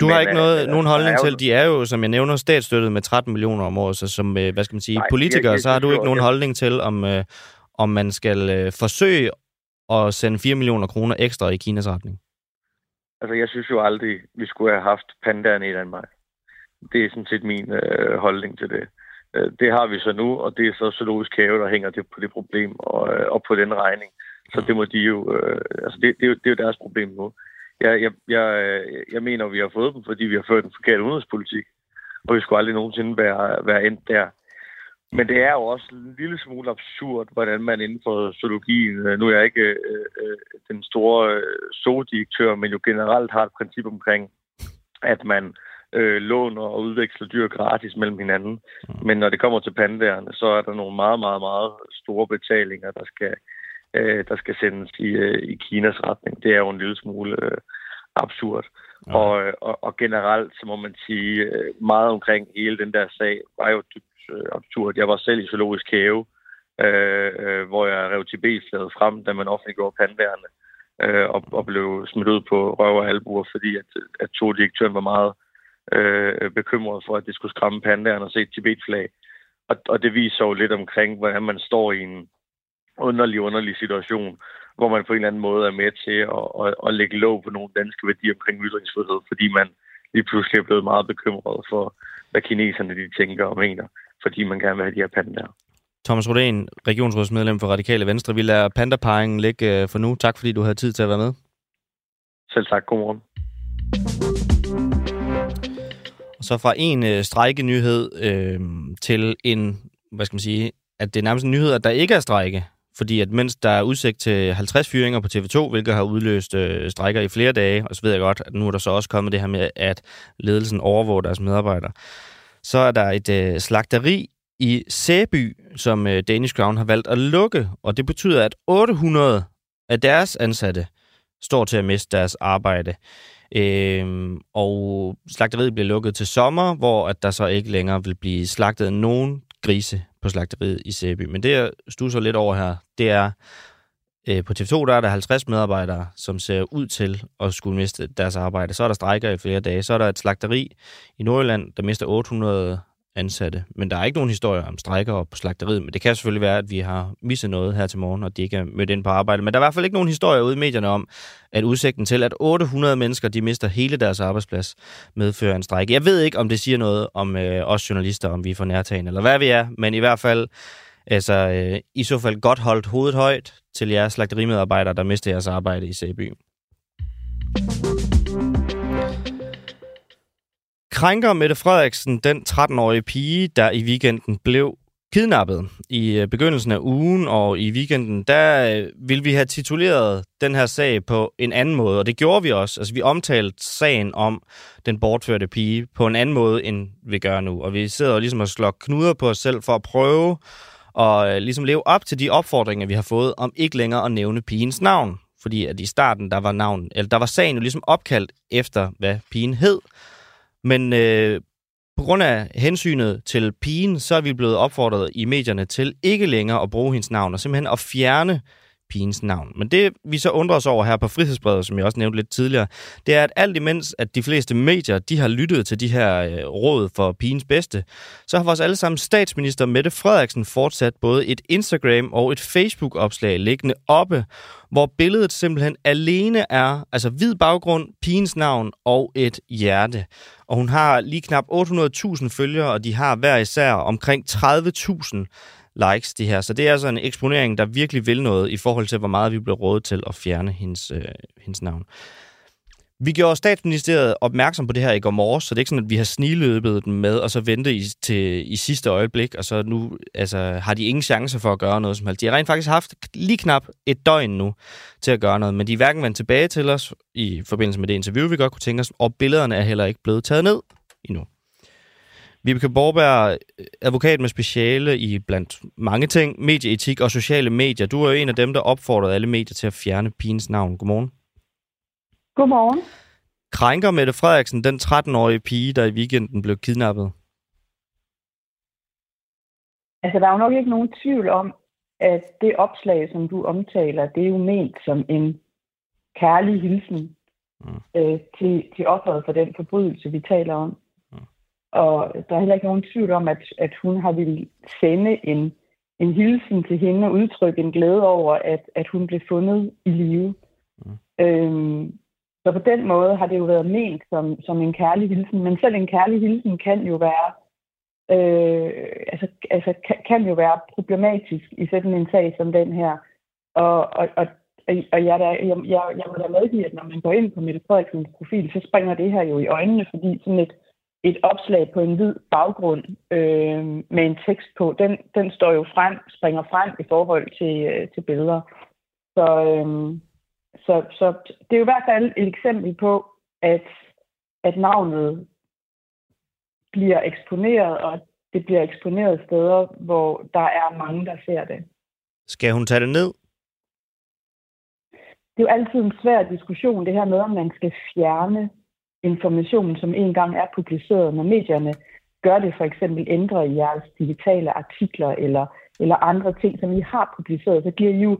Du har Men, ikke noget, øh, nogen holdning til, de er jo, som jeg nævner, statsstøttet med 13 millioner om året, så som, øh, hvad skal man sige, nej, politiker, jeg, jeg, så har du ikke nogen holdning til, om, øh, om man skal øh, forsøge at sende 4 millioner kroner ekstra i Kinas retning. Altså, jeg synes jo aldrig, vi skulle have haft pandaerne i Danmark. Det er sådan set min øh, holdning til det. Øh, det har vi så nu, og det er så zoologisk have, der hænger det på det problem og, øh, og på den regning. Så det må de jo, øh, altså det, det, er jo, det er jo deres problem nu. Jeg, jeg, jeg, jeg mener, at vi har fået dem, fordi vi har ført en forkert udenrigspolitik, og vi skulle aldrig nogensinde være, være endt der. Men det er jo også en lille smule absurd, hvordan man inden for zoologien, øh, nu er jeg ikke øh, øh, den store øh, zoodirektør, men jo generelt har et princip omkring, at man øh, låner og udveksler dyr gratis mellem hinanden. Mm. Men når det kommer til pandaerne, så er der nogle meget, meget, meget store betalinger, der skal, øh, der skal sendes i, øh, i Kinas retning. Det er jo en lille smule øh, absurd. Ja. Og, øh, og, og generelt, så må man sige, øh, meget omkring hele den der sag, var jo dybt øh, absurd. Jeg var selv i zoologisk have, øh, øh, hvor jeg rev Tibet-flaget frem, da man offentliggjorde pandaerne, øh, og, og blev smidt ud på røv og albuer, fordi at, at to direktøren var meget øh, bekymret for, at det skulle skræmme pandaerne og se et Tibet-flag. Og, og det viser jo lidt omkring, hvordan man står i en underlig, underlig situation, hvor man på en eller anden måde er med til at, at, at lægge lov på nogle danske værdier omkring ytringsfrihed, fordi man lige pludselig er blevet meget bekymret for, hvad kineserne de tænker og mener, fordi man gerne vil have de her pandaer. Thomas Rodén, regionsrådsmedlem for Radikale Venstre. Vi lader pandaparingen ligge øh, for nu. Tak fordi du havde tid til at være med. Selv tak. Godmorgen. Så fra en øh, strejkenyhed øh, til en, hvad skal man sige, at det er nærmest en nyhed, at der ikke er strejke. Fordi at mens der er udsigt til 50 fyringer på TV2, hvilket har udløst øh, strejker i flere dage, og så ved jeg godt, at nu er der så også kommet det her med, at ledelsen overvåger deres medarbejdere, så er der et øh, slagteri i Sæby, som øh, Danish Crown har valgt at lukke, og det betyder, at 800 af deres ansatte står til at miste deres arbejde. Øhm, og slagteriet bliver lukket til sommer, hvor at der så ikke længere vil blive slagtet nogen grise på slagteriet i Sæby. Men det, jeg stusser lidt over her, det er, øh, på TV2 der er der 50 medarbejdere, som ser ud til at skulle miste deres arbejde. Så er der strejker i flere dage. Så er der et slagteri i Nordjylland, der mister 800 ansatte. Men der er ikke nogen historier om strejker på slagteriet, men det kan selvfølgelig være, at vi har misset noget her til morgen, og de ikke er mødt ind på arbejde. Men der er i hvert fald ikke nogen historier ude i medierne om, at udsigten til, at 800 mennesker de mister hele deres arbejdsplads, medfører en strejke. Jeg ved ikke, om det siger noget om øh, os journalister, om vi er for nærtagende, eller hvad vi er, men i hvert fald, altså, øh, i så fald godt holdt hovedet højt til jeres slagterimedarbejdere, der mister jeres arbejde i Sæby krænker Mette Frederiksen den 13-årige pige, der i weekenden blev kidnappet i øh, begyndelsen af ugen, og i weekenden, der øh, ville vi have tituleret den her sag på en anden måde, og det gjorde vi også. Altså, vi omtalte sagen om den bortførte pige på en anden måde, end vi gør nu. Og vi sidder ligesom og slår knuder på os selv for at prøve at øh, ligesom leve op til de opfordringer, vi har fået om ikke længere at nævne pigens navn. Fordi at i starten, der var, navn, eller der var sagen jo ligesom opkaldt efter, hvad pigen hed. Men øh, på grund af hensynet til pigen, så er vi blevet opfordret i medierne til ikke længere at bruge hendes navn, og simpelthen at fjerne pigens navn. Men det, vi så undrer os over her på Frihedsbrevet, som jeg også nævnte lidt tidligere, det er, at alt imens, at de fleste medier, de har lyttet til de her øh, råd for pigens bedste, så har vores allesammen statsminister Mette Frederiksen fortsat både et Instagram og et Facebook-opslag liggende oppe, hvor billedet simpelthen alene er, altså hvid baggrund, pigens navn og et hjerte. Og hun har lige knap 800.000 følgere, og de har hver især omkring 30.000 likes, de her. Så det er altså en eksponering, der virkelig vil noget i forhold til, hvor meget vi bliver rådet til at fjerne hendes, øh, hendes navn. Vi gjorde statsministeriet opmærksom på det her i går morges, så det er ikke sådan, at vi har sniløbet den med, og så vente i, til, i sidste øjeblik, og så nu altså, har de ingen chance for at gøre noget som helst. De har rent faktisk haft lige knap et døgn nu til at gøre noget, men de er hverken vendt tilbage til os i forbindelse med det interview, vi godt kunne tænke os, og billederne er heller ikke blevet taget ned endnu. Vibeke Borberg, advokat med speciale i blandt mange ting, medieetik og sociale medier. Du er jo en af dem, der opfordrede alle medier til at fjerne pigens navn. Godmorgen. Godmorgen. Krænker Mette Frederiksen den 13-årige pige, der i weekenden blev kidnappet? Altså, der er jo nok ikke nogen tvivl om, at det opslag, som du omtaler, det er jo ment som en kærlig hilsen mm. øh, til, til offeret for den forbrydelse, vi taler om. Og der er heller ikke nogen tvivl om, at, at hun har ville sende en, en hilsen til hende og udtrykke en glæde over, at, at hun blev fundet i live. Mm. Øhm, så på den måde har det jo været ment som, som en kærlig hilsen. Men selv en kærlig hilsen kan jo være øh, altså, altså kan, kan jo være problematisk i sådan en sag som den her. Og, og, og, og jeg, jeg, jeg, jeg må da medgive, at når man går ind på Mette Frederiksens profil, så springer det her jo i øjnene, fordi sådan et, et opslag på en hvid baggrund øh, med en tekst på, den, den står jo frem, springer frem i forhold til, øh, til billeder. Så, øh, så, så det er jo i hvert fald et eksempel på, at, at navnet bliver eksponeret, og det bliver eksponeret steder, hvor der er mange, der ser det. Skal hun tage det ned? Det er jo altid en svær diskussion, det her med, om man skal fjerne information, som engang er publiceret, når medierne gør det for eksempel ændre i jeres digitale artikler eller, eller andre ting, som I har publiceret, så giver I jo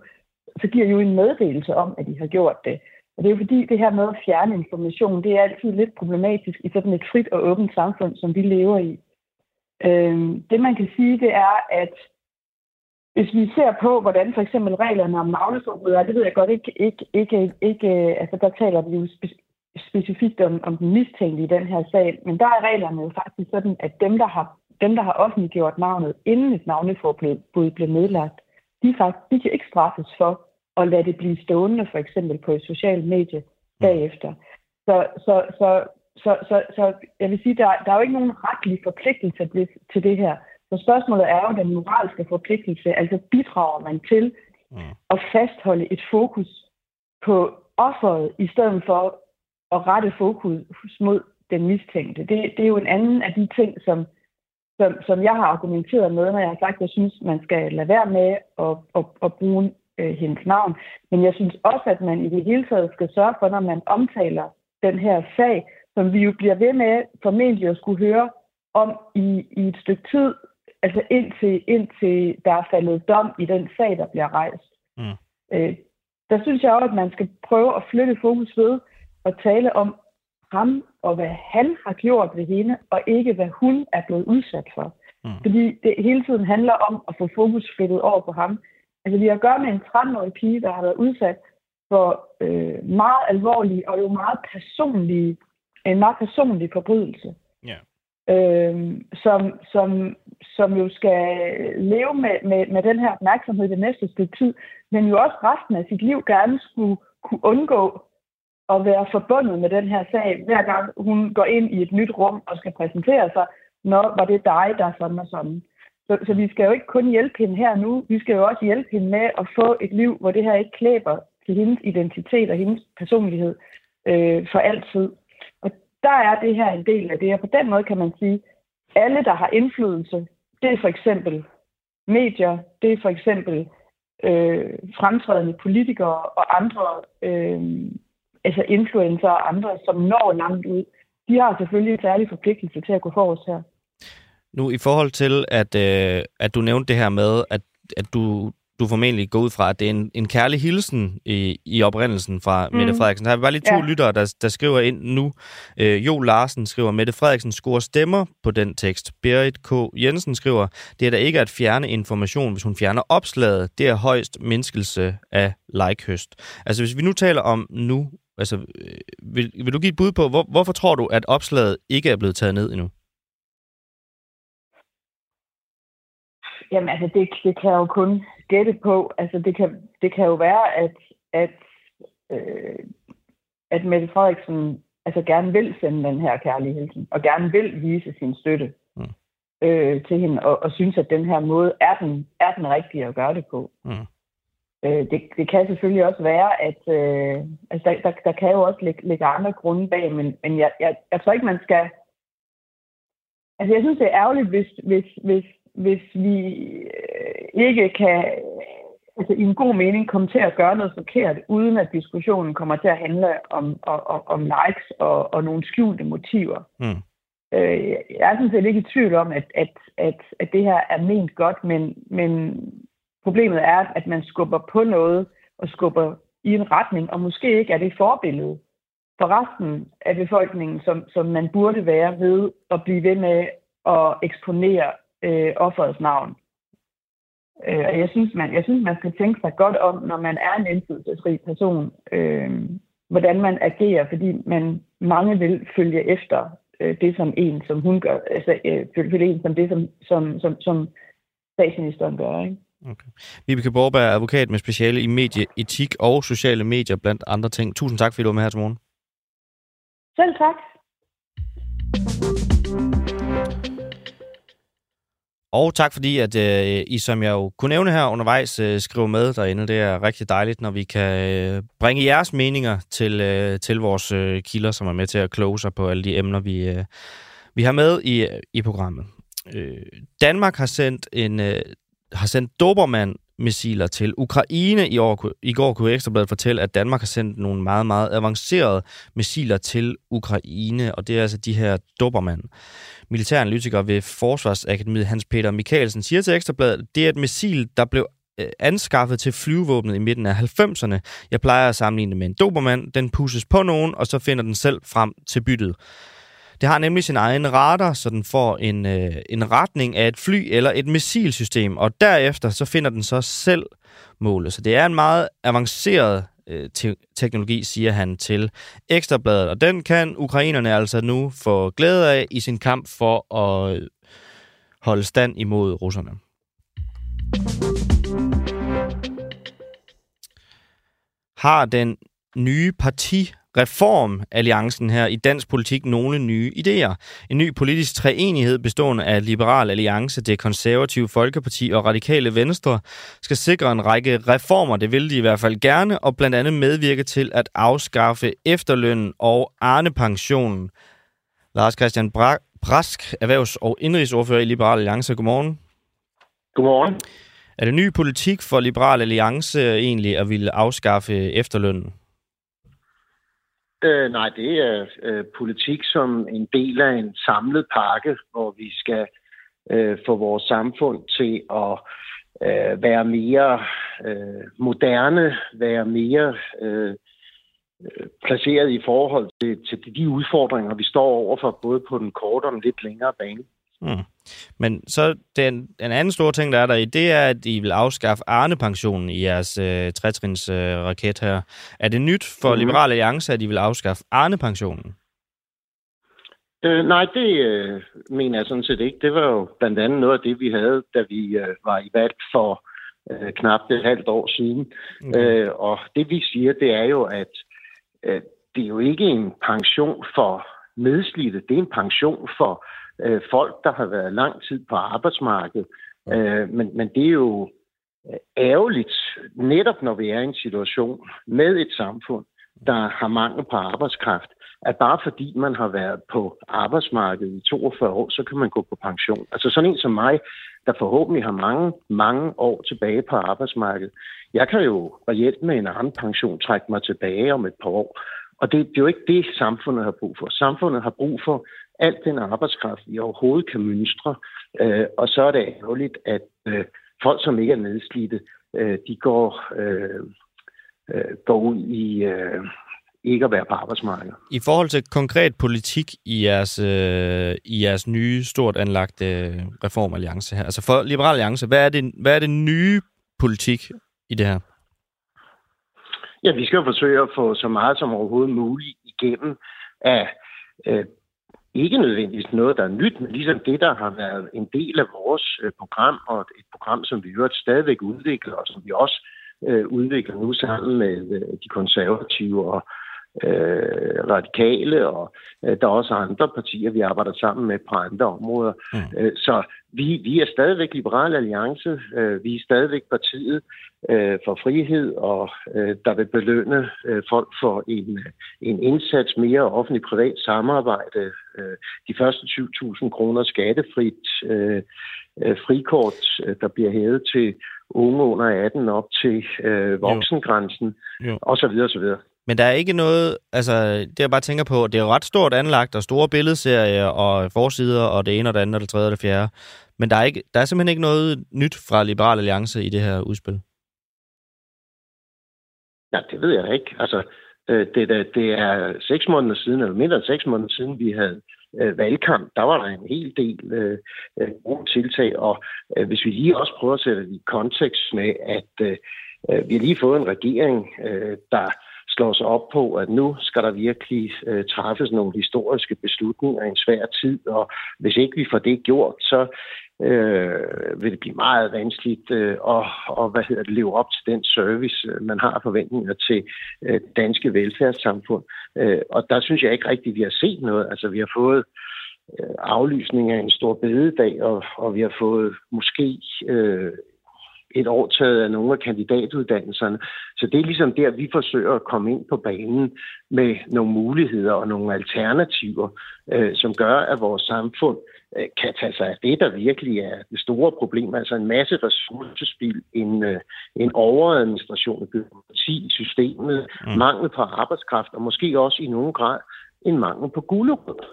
så giver jo en meddelelse om, at I har gjort det. Og det er jo fordi, det her med at fjerne information, det er altid lidt problematisk i sådan et frit og åbent samfund, som vi lever i. Øhm, det man kan sige, det er, at hvis vi ser på, hvordan for eksempel reglerne om navlesområder, det ved jeg godt ikke, ikke, ikke, ikke øh, altså der taler vi jo specifikt om, om den mistænkte i den her sag, men der er reglerne jo faktisk sådan, at dem, der har, dem, der har offentliggjort navnet, inden et navneforbud blev nedlagt, de, faktisk, de kan ikke straffes for at lade det blive stående, for eksempel på et socialt medie bagefter. Så, så, så, så, så, så jeg vil sige, der, der er jo ikke nogen retlig forpligtelse til det her. Så spørgsmålet er jo den moralske forpligtelse, altså bidrager man til mm. at fastholde et fokus på offeret, i stedet for at rette fokus mod den mistænkte. Det, det er jo en anden af de ting, som som, som jeg har argumenteret med, når jeg har sagt, at jeg synes, man skal lade være med at, at, at bruge øh, hendes navn. Men jeg synes også, at man i det hele taget skal sørge for, når man omtaler den her sag, som vi jo bliver ved med formentlig at skulle høre om i, i et stykke tid, altså indtil, indtil der er faldet dom i den sag, der bliver rejst. Mm. Øh, der synes jeg også, at man skal prøve at flytte fokus ved at tale om ham og hvad han har gjort ved hende, og ikke hvad hun er blevet udsat for. Mm. Fordi det hele tiden handler om at få fokus flyttet over på ham. Altså vi har at gøre med en 13-årig pige, der har været udsat for øh, meget alvorlige og jo meget personlige, en meget personlig forbrydelse. Yeah. Øh, som, som, som jo skal leve med, med, med den her opmærksomhed det næste stykke tid, men jo også resten af sit liv gerne skulle kunne undgå at være forbundet med den her sag, hver gang hun går ind i et nyt rum og skal præsentere sig, når var det dig, der er sådan og sådan. Så, så vi skal jo ikke kun hjælpe hende her nu, vi skal jo også hjælpe hende med at få et liv, hvor det her ikke klæber til hendes identitet og hendes personlighed øh, for altid. Og der er det her en del af det, og på den måde kan man sige, alle, der har indflydelse, det er for eksempel medier, det er for eksempel øh, fremtrædende politikere og andre øh, altså influencer og andre, som når langt ud, de har selvfølgelig en særlig forpligtelse til at gå forrest her. Nu i forhold til, at, øh, at du nævnte det her med, at, at du, du formentlig går ud fra, at det er en, en kærlig hilsen i, i oprindelsen fra mm. Mette Frederiksen. Der er bare lige to ja. lyttere, der, der skriver ind nu. Øh, jo Larsen skriver, Mette Frederiksen scorer stemmer på den tekst. Berit K. Jensen skriver, det er da ikke at fjerne information, hvis hun fjerner opslaget. Det er højst mindskelse af likehøst. Altså hvis vi nu taler om nu, altså, øh, vil, vil du give et bud på, hvor, hvorfor tror du, at opslaget ikke er blevet taget ned endnu? Jamen altså, det, det kan jeg jo kun gætte på. Altså, det kan, det kan jo være, at, at, øh, at Mette Frederiksen altså gerne vil sende den her kærlighed, og gerne vil vise sin støtte mm. øh, til hende, og, og synes, at den her måde er den, er den rigtige at gøre det på. Mm. Øh, det, det kan selvfølgelig også være, at øh, altså der, der, der kan jo også ligge, ligge andre grunde bag, men, men jeg, jeg, jeg tror ikke, man skal... Altså, jeg synes, det er ærgerligt, hvis, hvis, hvis, hvis vi øh, ikke kan altså, i en god mening komme til at gøre noget forkert, uden at diskussionen kommer til at handle om, om, om likes og, og nogle skjulte motiver. Mm. Øh, jeg er sådan set ikke i tvivl om, at, at, at, at det her er ment godt, men, men problemet er, at man skubber på noget og skubber i en retning, og måske ikke er det forbillede for resten af befolkningen, som, som man burde være ved at blive ved med at eksponere øh, offerets navn. Øh, og jeg synes, man, jeg synes, man skal tænke sig godt om, når man er en indflydelsesrig person, øh, hvordan man agerer, fordi man mange vil følge efter øh, det som en, som hun gør, altså øh, følge en som det, som, som, som, som statsministeren gør. Ikke? Okay. Vibeke Borberg er advokat med speciale i medieetik og sociale medier, blandt andre ting. Tusind tak, fordi du var med her til morgen. Selv tak. Og tak fordi, at øh, I, som jeg jo kunne nævne her undervejs, øh, skriver med derinde. Det er rigtig dejligt, når vi kan øh, bringe jeres meninger til, øh, til vores øh, kilder, som er med til at kloge sig på alle de emner, vi, øh, vi har med i, i programmet. Øh, Danmark har sendt en øh, har sendt Dobermann missiler til Ukraine. I, år, I går kunne Ekstrabladet fortælle, at Danmark har sendt nogle meget, meget avancerede missiler til Ukraine, og det er altså de her Dobermann. Militæranalytiker ved Forsvarsakademiet Hans Peter Mikkelsen siger til Ekstrabladet, det er et missil, der blev øh, anskaffet til flyvevåbnet i midten af 90'erne. Jeg plejer at sammenligne det med en dobermand. Den pusses på nogen, og så finder den selv frem til byttet. Det har nemlig sin egen radar, så den får en, øh, en retning af et fly eller et missilsystem, og derefter så finder den så selv målet. Så det er en meget avanceret øh, te- teknologi, siger han til Ekstrabladet, og den kan ukrainerne altså nu få glæde af i sin kamp for at øh, holde stand imod russerne. Har den nye parti reformalliancen her i dansk politik nogle nye idéer. En ny politisk treenighed bestående af Liberal Alliance, det konservative Folkeparti og Radikale Venstre skal sikre en række reformer, det vil de i hvert fald gerne, og blandt andet medvirke til at afskaffe efterlønnen og Arne-pensionen. Lars Christian Bra- Brask, erhvervs- og indrigsordfører i Liberal Alliance. Godmorgen. Godmorgen. Er det ny politik for Liberal Alliance egentlig at ville afskaffe efterlønnen? Øh, nej, det er øh, politik som en del af en samlet pakke, hvor vi skal øh, få vores samfund til at øh, være mere øh, moderne, være mere øh, placeret i forhold til, til de udfordringer, vi står overfor, både på den korte og den lidt længere bane. Mm. Men så den, den anden store ting, der er der i, det er, at I vil afskaffe Arne-pensionen i jeres øh, trætrins øh, raket her. Er det nyt for mm-hmm. Liberal Alliance, at I vil afskaffe Arne-pensionen? Øh, nej, det øh, mener jeg sådan set ikke. Det var jo blandt andet noget af det, vi havde, da vi øh, var i valg for øh, knap et halvt år siden. Okay. Øh, og det vi siger, det er jo, at øh, det er jo ikke en pension for nedslidte, det er en pension for øh, folk, der har været lang tid på arbejdsmarkedet. Øh, men, men det er jo øh, ærgerligt, netop når vi er i en situation med et samfund, der har mangel på arbejdskraft, at bare fordi man har været på arbejdsmarkedet i 42 år, så kan man gå på pension. Altså sådan en som mig, der forhåbentlig har mange, mange år tilbage på arbejdsmarkedet. Jeg kan jo reelt med en anden pension trække mig tilbage om et par år. Og det, det er jo ikke det, samfundet har brug for. Samfundet har brug for alt den arbejdskraft, vi overhovedet kan mønstre. Øh, og så er det ærgerligt, at øh, folk, som ikke er nedslidte, øh, de går, øh, øh, går ud i øh, ikke at være på arbejdsmarkedet. I forhold til konkret politik i jeres, øh, i jeres nye, stort anlagte øh, reformalliance her, altså for Liberal Alliance, hvad er det, hvad er det nye politik i det her? Ja, vi skal jo forsøge at få så meget som overhovedet muligt igennem af øh, ikke nødvendigvis noget, der er nyt, men ligesom det, der har været en del af vores øh, program, og et program, som vi øvrigt stadigvæk udvikler, og som vi også øh, udvikler nu sammen med øh, de konservative og øh, radikale, og øh, der er også andre partier, vi arbejder sammen med på andre områder. Mm. Øh, så vi, vi er stadigvæk Liberale Alliance. Øh, vi er stadigvæk partiet øh, for frihed, og øh, der vil belønne øh, folk for en, en indsats mere offentlig-privat samarbejde. Øh, de første 20.000 kroner skattefrit øh, øh, frikort, øh, der bliver hævet til unge under 18 op til øh, voksengrænsen, jo. Jo. Men der er ikke noget, altså det jeg bare tænker på, det er ret stort anlagt, og store billedserier, og forsider, og det ene, og det andet, og det tredje, og det fjerde. Men der er, ikke, der er simpelthen ikke noget nyt fra Liberal Alliance i det her udspil. Ja, det ved jeg ikke. Altså, øh, det, det, det er seks måneder siden, eller mindre end seks måneder siden, vi havde øh, valgkamp. Der var der en hel del øh, øh gode tiltag, og øh, hvis vi lige også prøver at sætte det i kontekst med, at øh, øh vi har lige fået en regering, øh, der slår sig op på, at nu skal der virkelig øh, træffes nogle historiske beslutninger i en svær tid, og hvis ikke vi får det gjort, så øh, vil det blive meget vanskeligt øh, at og, hvad hedder det, leve op til den service, øh, man har forventninger til øh, danske velfærdssamfund. Øh, og der synes jeg ikke rigtigt, at vi har set noget. Altså, vi har fået øh, aflysning af en stor bededag, og, og vi har fået måske øh, et år taget af nogle af kandidatuddannelserne. Så det er ligesom der, vi forsøger at komme ind på banen med nogle muligheder og nogle alternativer, øh, som gør, at vores samfund øh, kan tage sig af det, der virkelig er det store problem. Altså en masse ressourcespil, en, øh, en overadministration af byråkrati i systemet, mm. mangel på arbejdskraft, og måske også i nogen grad en mangel på gulerødder.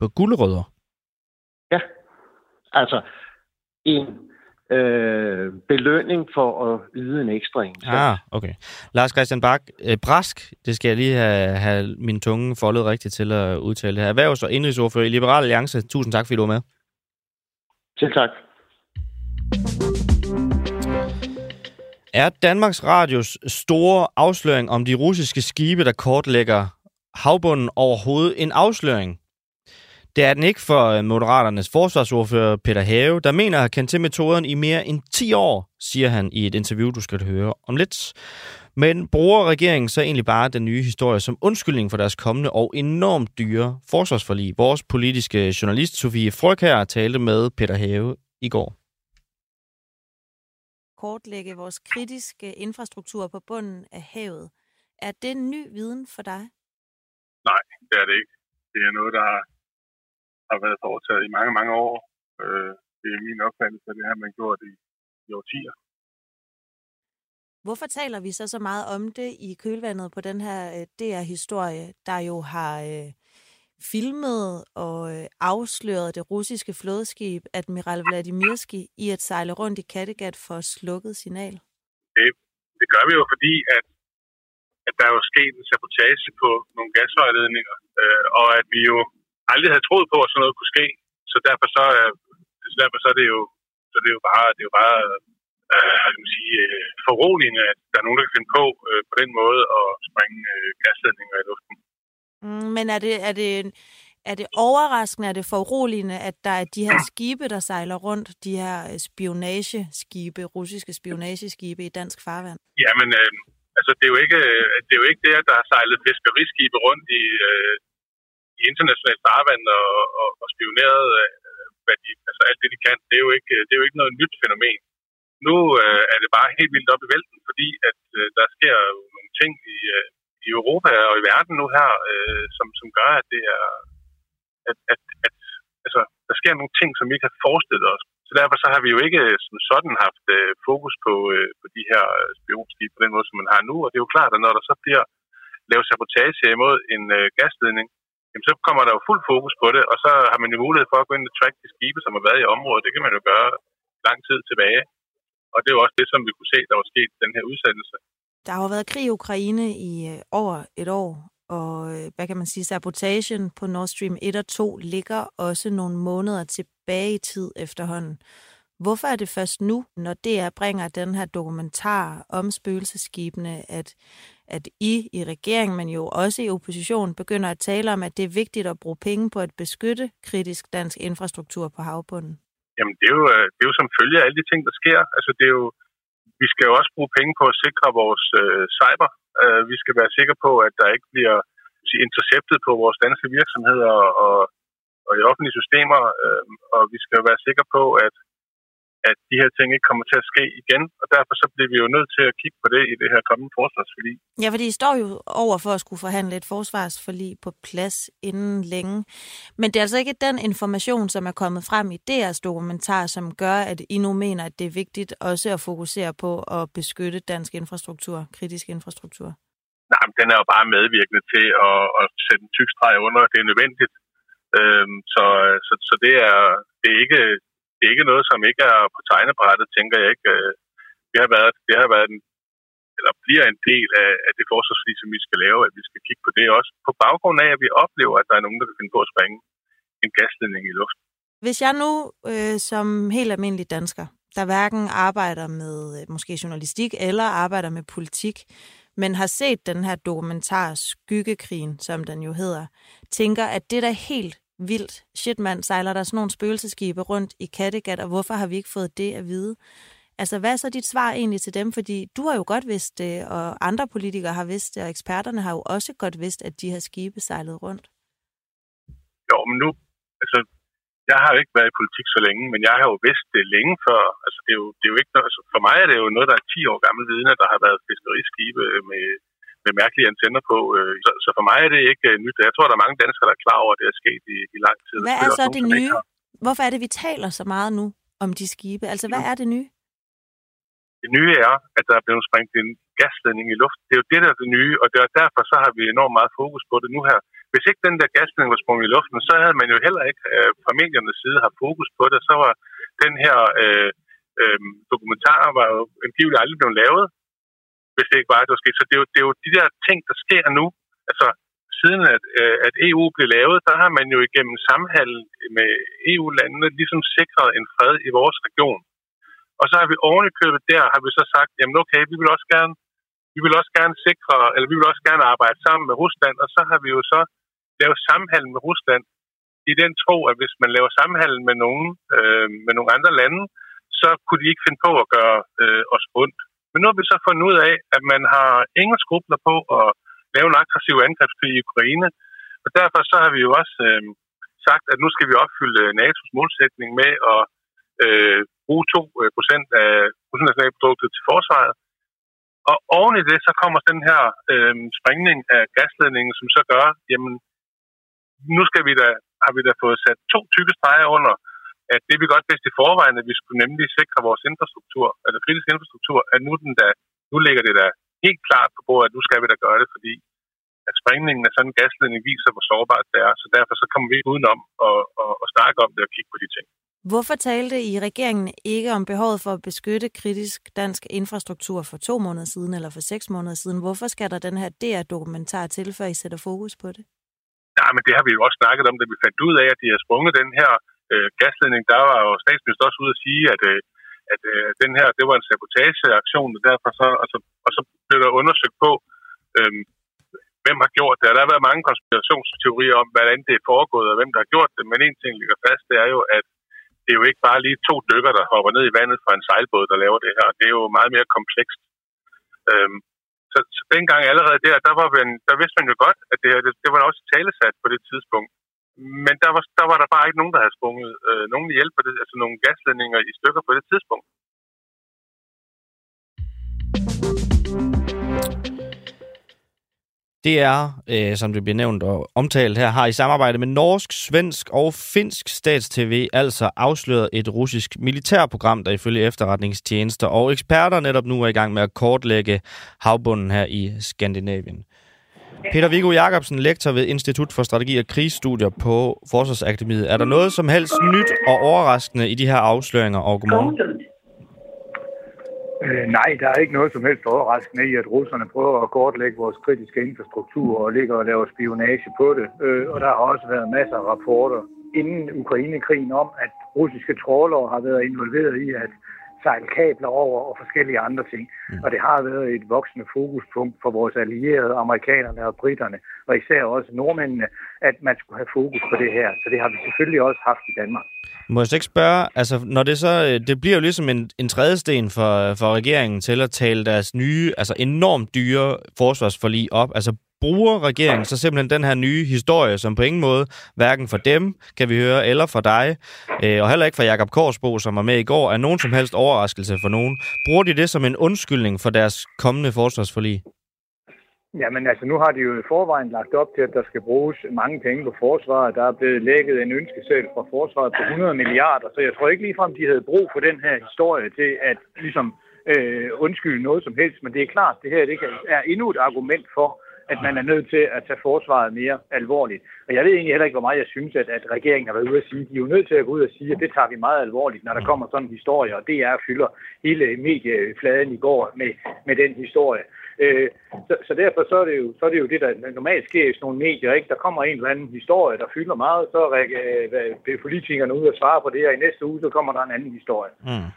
På gulerødder? Ja. Altså en øh, belønning for at yde en ekstra indsats. Ah, okay. Lars Christian Bak, øh, Brask, det skal jeg lige have, have min tunge foldet rigtigt til at udtale her. Erhvervs- og indrigsordfører i Liberal Alliance. Tusind tak, fordi du var med. Selv tak. Er Danmarks Radios store afsløring om de russiske skibe, der kortlægger havbunden overhovedet en afsløring? Det er den ikke for øh, Moderaternes forsvarsordfører Peter Have, der mener at have kendt til metoden i mere end 10 år, siger han i et interview, du skal høre om lidt. Men bruger regeringen så egentlig bare den nye historie som undskyldning for deres kommende og enormt dyre forsvarsforlig? Vores politiske journalist Sofie Fryg her talte med Peter Have i går. Kortlægge vores kritiske infrastruktur på bunden af havet. Er det ny viden for dig? Nej, det er det ikke. Det er noget, der har været foretaget i mange, mange år. Øh, det er min opfattelse, at det har man gjort i, i årtier. Hvorfor taler vi så så meget om det i kølvandet på den her øh, DR-historie, der jo har øh, filmet og øh, afsløret det russiske flådeskib Admiral Vladimirski i at sejle rundt i Kattegat for slukket signal? Det, det gør vi jo, fordi at, at der er jo sket en sabotage på nogle gasvejledninger, øh, og at vi jo aldrig havde troet på, at sådan noget kunne ske. Så derfor så, øh, så, derfor så er det jo, så det er jo bare, det er jo bare øh, kan man sige, øh, foruroligende, at der er nogen, der kan finde på øh, på den måde at springe øh, gasledninger i luften. Mm, men er det, er det, er det overraskende, er det foruroligende, at der er de her skibe, der sejler rundt, de her øh, spionageskibe, russiske spionageskibe i dansk farvand? Jamen, øh, altså det er jo ikke, det er jo ikke det, at der har sejlet fiskeriskibe rundt i, øh, i internationalt farvand og, og, og spioneret øh, hvad de, altså alt det, de kan. Det er jo ikke, det er jo ikke noget nyt fænomen. Nu øh, er det bare helt vildt op i vælten, fordi at øh, der sker jo nogle ting i, øh, i Europa og i verden nu her, øh, som, som gør, at det er, at, at, at altså, der sker nogle ting, som vi ikke har forestillet os. Så derfor så har vi jo ikke øh, som sådan haft øh, fokus på, øh, på de her øh, spionskibe på den måde, som man har nu. Og det er jo klart, at når der så bliver lavet sabotage imod en øh, gasledning, jamen, så kommer der jo fuld fokus på det, og så har man jo mulighed for at gå ind og track de skibe, som har været i området. Det kan man jo gøre lang tid tilbage. Og det er jo også det, som vi kunne se, der var sket i den her udsendelse. Der har jo været krig i Ukraine i øh, over et år, og øh, hvad kan man sige, sabotagen på Nord Stream 1 og 2 ligger også nogle måneder tilbage i tid efterhånden. Hvorfor er det først nu, når DR bringer den her dokumentar om spøgelseskibene, at, at I i regeringen, men jo også i opposition, begynder at tale om, at det er vigtigt at bruge penge på at beskytte kritisk dansk infrastruktur på havbunden? Jamen, det er jo, øh, det er jo som følge af alle de ting, der sker. Altså, det er jo, vi skal jo også bruge penge på at sikre vores øh, cyber. Øh, vi skal være sikre på, at der ikke bliver interceptet på vores danske virksomheder og, og i offentlige systemer. Øh, og vi skal være sikre på, at at de her ting ikke kommer til at ske igen, og derfor så bliver vi jo nødt til at kigge på det i det her kommende forsvarsforlig. Ja, fordi I står jo over for at skulle forhandle et forsvarsforlig på plads inden længe. Men det er altså ikke den information, som er kommet frem i DR's dokumentar, som gør, at I nu mener, at det er vigtigt også at fokusere på at beskytte dansk infrastruktur, kritisk infrastruktur. Nej, men den er jo bare medvirkende til at, at sætte en tyk streg under, det er nødvendigt. Øhm, så, så, så det er, det er ikke det er ikke noget, som ikke er på tegnebrættet, tænker jeg ikke. Øh, det har været, det har været en, eller bliver en del af, af det forsvarsfri, som vi skal lave, at vi skal kigge på det også. På baggrund af, at vi oplever, at der er nogen, der kan finde på at springe en gasledning i luften. Hvis jeg nu øh, som helt almindelig dansker, der hverken arbejder med øh, måske journalistik eller arbejder med politik, men har set den her dokumentar Skyggekrigen, som den jo hedder, tænker, at det der helt vildt. Shit, mand, sejler der sådan nogle spøgelseskibe rundt i Kattegat, og hvorfor har vi ikke fået det at vide? Altså, hvad er så dit svar egentlig til dem? Fordi du har jo godt vidst det, og andre politikere har vidst det, og eksperterne har jo også godt vidst, at de her skibe sejlet rundt. Jo, men nu, altså, jeg har jo ikke været i politik så længe, men jeg har jo vidst det længe før. Altså, det er jo, det er jo ikke, altså, for mig er det jo noget, der er 10 år gammel viden, at der har været fiskeriskibe med med mærkelige antenner på. Øh, så, så for mig er det ikke øh, nyt. Jeg tror, der er mange danskere, der er klar over, at det er sket i, i lang tid. Hvad er så det nye? Hvorfor er det, vi taler så meget nu om de skibe? Altså, hvad er det nye? Det nye er, at der er blevet sprængt en gasledning i luften. Det er jo det, der er det nye, og det er derfor, så har vi enormt meget fokus på det nu her. Hvis ikke den der gasledning var sprunget i luften, så havde man jo heller ikke øh, fra mediernes side haft fokus på det. Så var den her øh, øh, dokumentar var jo angiveligt aldrig blevet lavet hvis det ikke var, det var sket. Så det er, jo, det er jo de der ting, der sker nu. Altså, siden at, øh, at EU blev lavet, der har man jo igennem samhandel med EU-landene ligesom sikret en fred i vores region. Og så har vi ovenikøbet købet der, har vi så sagt, jamen okay, vi vil også gerne, vi vil også gerne sikre, eller vi vil også gerne arbejde sammen med Rusland, og så har vi jo så lavet samhandel med Rusland i den tro, at hvis man laver samhandel med nogen, øh, med nogle andre lande, så kunne de ikke finde på at gøre øh, os ondt. Men nu har vi så fundet ud af, at man har ingen skrubler på at lave en aggressiv angrebskrig i Ukraine. Og derfor så har vi jo også øh, sagt, at nu skal vi opfylde øh, NATO's målsætning med at øh, bruge 2% øh, af bruttonationalproduktet til forsvaret. Og oven i det, så kommer den her øh, springning af gasledningen, som så gør, jamen, nu skal vi da, har vi da fået sat to tykke streger under, at det vi godt vidste i forvejen, at vi skulle nemlig sikre vores infrastruktur, altså kritisk infrastruktur, at nu, den der, nu ligger det der helt klart på bordet, at nu skal vi da gøre det, fordi at sprængningen af sådan en gasledning viser, hvor sårbart det er. Så derfor så kommer vi ikke udenom at, at, at snakke om det og kigge på de ting. Hvorfor talte I regeringen ikke om behovet for at beskytte kritisk dansk infrastruktur for to måneder siden eller for seks måneder siden? Hvorfor skal der den her DR-dokumentar til, før I sætter fokus på det? Nej, men det har vi jo også snakket om, da vi fandt ud af, at de har sprunget den her øh, gasledning, der var jo statsminister også ude at sige, at, øh, at øh, den her, det var en sabotageaktion, og derfor så, og så, og så blev der undersøgt på, øh, hvem har gjort det. Og der har været mange konspirationsteorier om, hvordan det er foregået, og hvem der har gjort det, men en ting ligger fast, det er jo, at det er jo ikke bare lige to dykker, der hopper ned i vandet fra en sejlbåd, der laver det her. Det er jo meget mere komplekst. Øhm, så, så dengang allerede der, der, var man, der vidste man jo godt, at det, det, det var også talesat på det tidspunkt. Men der var, der var der bare ikke nogen, der havde sprunget øh, nogen hjælp på det, altså nogle gasledninger i stykker på det tidspunkt. Det er, øh, som det bliver nævnt og omtalt her, har i samarbejde med norsk, svensk og finsk statstv altså afsløret et russisk militærprogram, der ifølge efterretningstjenester og eksperter netop nu er i gang med at kortlægge havbunden her i Skandinavien. Peter Viggo Jacobsen, lektor ved Institut for Strategi og Krigsstudier på Forsvarsakademiet. Er der noget som helst nyt og overraskende i de her afsløringer? Og godmorgen. Øh, nej, der er ikke noget som helst overraskende i, at russerne prøver at kortlægge vores kritiske infrastruktur og ligger og laver spionage på det. Øh, og der har også været masser af rapporter inden Ukrainekrigen om, at russiske trålere har været involveret i at sejle kabler over og forskellige andre ting. Mm. Og det har været et voksende fokuspunkt for vores allierede, amerikanerne og britterne, og især også nordmændene, at man skulle have fokus på det her. Så det har vi selvfølgelig også haft i Danmark. Må jeg så ikke spørge, altså når det så, øh, det bliver jo ligesom en, en trædesten for, for regeringen til at tale deres nye, altså enormt dyre forsvarsforlig op. Altså bruger regeringen så simpelthen den her nye historie, som på ingen måde, hverken for dem, kan vi høre, eller for dig, øh, og heller ikke for Jakob Korsbo, som var med i går, er nogen som helst overraskelse for nogen. Bruger de det som en undskyldning for deres kommende forsvarsforlig? Jamen altså, nu har de jo i forvejen lagt op til, at der skal bruges mange penge på forsvaret. Der er blevet lægget en ønskesæl fra forsvaret på 100 milliarder, så jeg tror ikke ligefrem, de havde brug for den her historie til at ligesom øh, undskylde noget som helst. Men det er klart, det her det er endnu et argument for, at man er nødt til at tage forsvaret mere alvorligt. Og jeg ved egentlig heller ikke, hvor meget jeg synes, at, at regeringen har været ude at sige. De er jo nødt til at gå ud og sige, at det tager vi meget alvorligt, når der kommer sådan en historie, og det fylder hele mediefladen i går med, med den historie. Øh, så, så derfor så er, det jo, så er det jo det, der normalt sker i sådan nogle medier. Ikke? Der kommer en eller anden historie, der fylder meget, så er øh, politikerne ude og svare på det, og i næste uge, så kommer der en anden historie. Mm.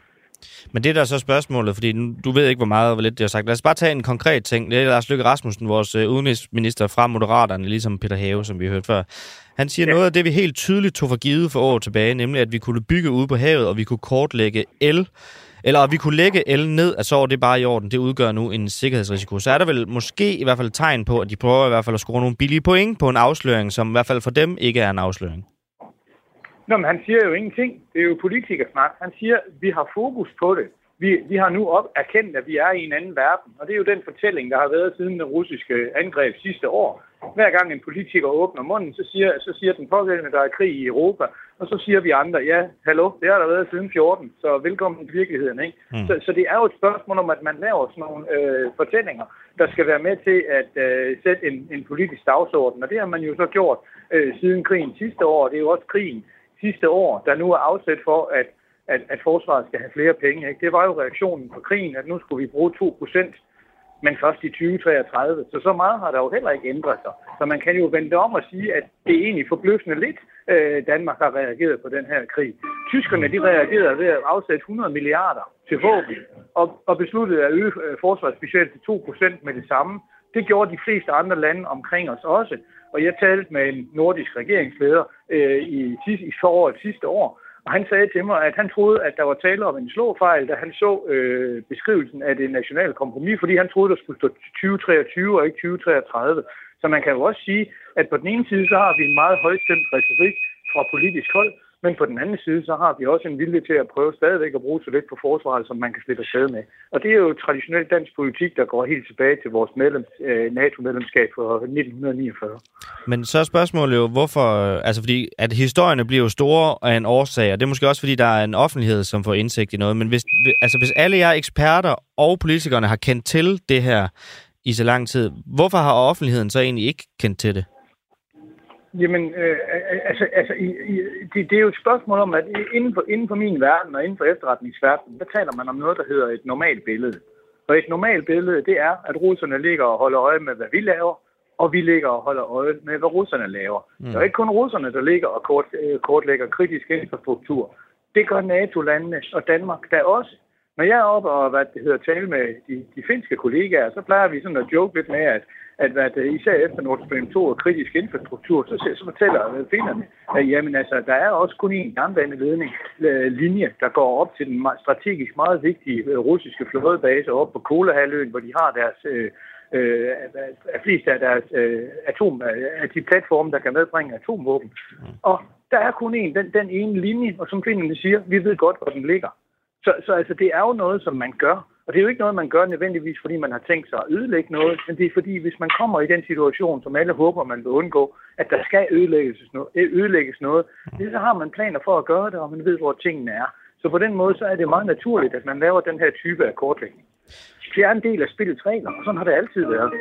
Men det er der så spørgsmålet, fordi du ved ikke, hvor meget og hvor lidt det har sagt. Lad os bare tage en konkret ting. Det er Lars Løkke Rasmussen, vores øh, udenrigsminister fra Moderaterne, ligesom Peter Have, som vi har hørt før. Han siger ja. noget af det, vi helt tydeligt tog for givet for år tilbage, nemlig at vi kunne bygge ude på havet, og vi kunne kortlægge el, eller at vi kunne lægge el ned, at så er det bare i orden. Det udgør nu en sikkerhedsrisiko. Så er der vel måske i hvert fald tegn på, at de prøver i hvert fald at score nogle billige point på en afsløring, som i hvert fald for dem ikke er en afsløring. Nå, men han siger jo ingenting. Det er jo politikersnak. Han siger, vi har fokus på det. Vi, vi har nu op erkendt, at vi er i en anden verden. Og det er jo den fortælling, der har været siden den russiske angreb sidste år. Hver gang en politiker åbner munden, så siger, så siger den pågældende, der er krig i Europa. Og så siger vi andre, ja, hallo, det har der været siden 14, så velkommen til virkeligheden. Ikke? Mm. Så, så det er jo et spørgsmål om, at man laver sådan nogle øh, fortællinger, der skal være med til at øh, sætte en, en politisk dagsorden. Og det har man jo så gjort øh, siden krigen sidste år. Det er jo også krigen sidste år, der nu er afsat for, at, at, at forsvaret skal have flere penge. Ikke? Det var jo reaktionen på krigen, at nu skulle vi bruge 2 procent, men først i 2033. Så så meget har der jo heller ikke ændret sig. Så man kan jo vente om og sige, at det er egentlig forbløffende lidt, øh, Danmark har reageret på den her krig. Tyskerne de reagerede ved at afsætte 100 milliarder til våben og, og besluttede at øge øh, forsvarsbudgettet til 2 procent med det samme. Det gjorde de fleste andre lande omkring os også. Og jeg talte med en nordisk regeringsleder øh, i, i foråret sidste år, og han sagde til mig, at han troede, at der var tale om en slåfejl, da han så øh, beskrivelsen af det nationale kompromis, fordi han troede, der skulle stå 2023 og ikke 2033. Så man kan jo også sige, at på den ene side, så har vi en meget højstemt retorik fra politisk hold, men på den anden side, så har vi også en vilje til at prøve stadigvæk at bruge så lidt på forsvaret, som man kan slippe afsted med. Og det er jo traditionel dansk politik, der går helt tilbage til vores medlems, øh, NATO-medlemskab fra 1949. Men så er spørgsmålet jo, hvorfor... Øh, altså fordi, at historierne bliver jo store af en årsag, og det er måske også fordi, der er en offentlighed, som får indsigt i noget. Men hvis, altså, hvis alle jer eksperter og politikerne har kendt til det her i så lang tid, hvorfor har offentligheden så egentlig ikke kendt til det? Jamen, øh, altså, altså i, i, det, det er jo et spørgsmål om, at inden for, inden for min verden og inden for efterretningsverdenen, der taler man om noget, der hedder et normalt billede. Og et normalt billede, det er, at russerne ligger og holder øje med, hvad vi laver, og vi ligger og holder øje med, hvad russerne laver. Mm. Det er ikke kun russerne, der ligger og kort, øh, kortlægger kritisk infrastruktur. Det gør NATO-landene og Danmark der også. Når jeg er oppe og hvad det hedder, tale med de, de finske kollegaer, så plejer vi sådan at joke lidt med, at at hvad det, især efter Nord Stream 2 og kritisk infrastruktur, så, så fortæller finnerne, at jamen, altså, der er også kun en jernbaneledning øh, linje, der går op til den strategisk meget vigtige øh, russiske flådebase op på Kolahalvøen, hvor de har deres øh, øh, flest af deres øh, atom, af de platforme, der kan medbringe atomvåben. Og der er kun en, den, den ene linje, og som finnerne siger, vi ved godt, hvor den ligger. Så, så altså, det er jo noget, som man gør og det er jo ikke noget, man gør nødvendigvis, fordi man har tænkt sig at ødelægge noget, men det er fordi, hvis man kommer i den situation, som alle håber, man vil undgå, at der skal ødelægges noget, ødelægges noget så har man planer for at gøre det, og man ved, hvor tingene er. Så på den måde, så er det meget naturligt, at man laver den her type af kortlægning. Det er en del af spillets regler, og sådan har det altid været.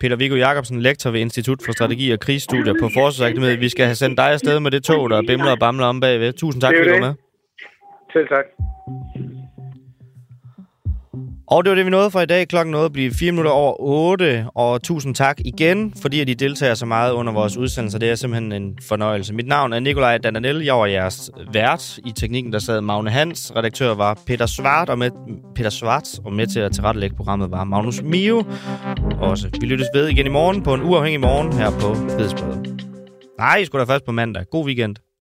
Peter Viggo Jacobsen, lektor ved Institut for Strategi og Krigsstudier på Forsvarsakademiet. Vi skal have sendt dig afsted med det tog, der bimler og bamler om bagved. Tusind tak, fordi du var med. Selv tak. Og det var det, vi nåede for i dag. Klokken nåede at blive 4 minutter over 8. Og tusind tak igen, fordi at I deltager så meget under vores udsendelse. Det er simpelthen en fornøjelse. Mit navn er Nikolaj Dananel. Jeg var jeres vært i teknikken, der sad Magne Hans. Redaktør var Peter Svart, og med, Peter Svart, og med til at tilrettelægge programmet var Magnus Mio. Også. Vi lyttes ved igen i morgen på en uafhængig morgen her på Fedsbladet. Nej, I skulle da først på mandag. God weekend.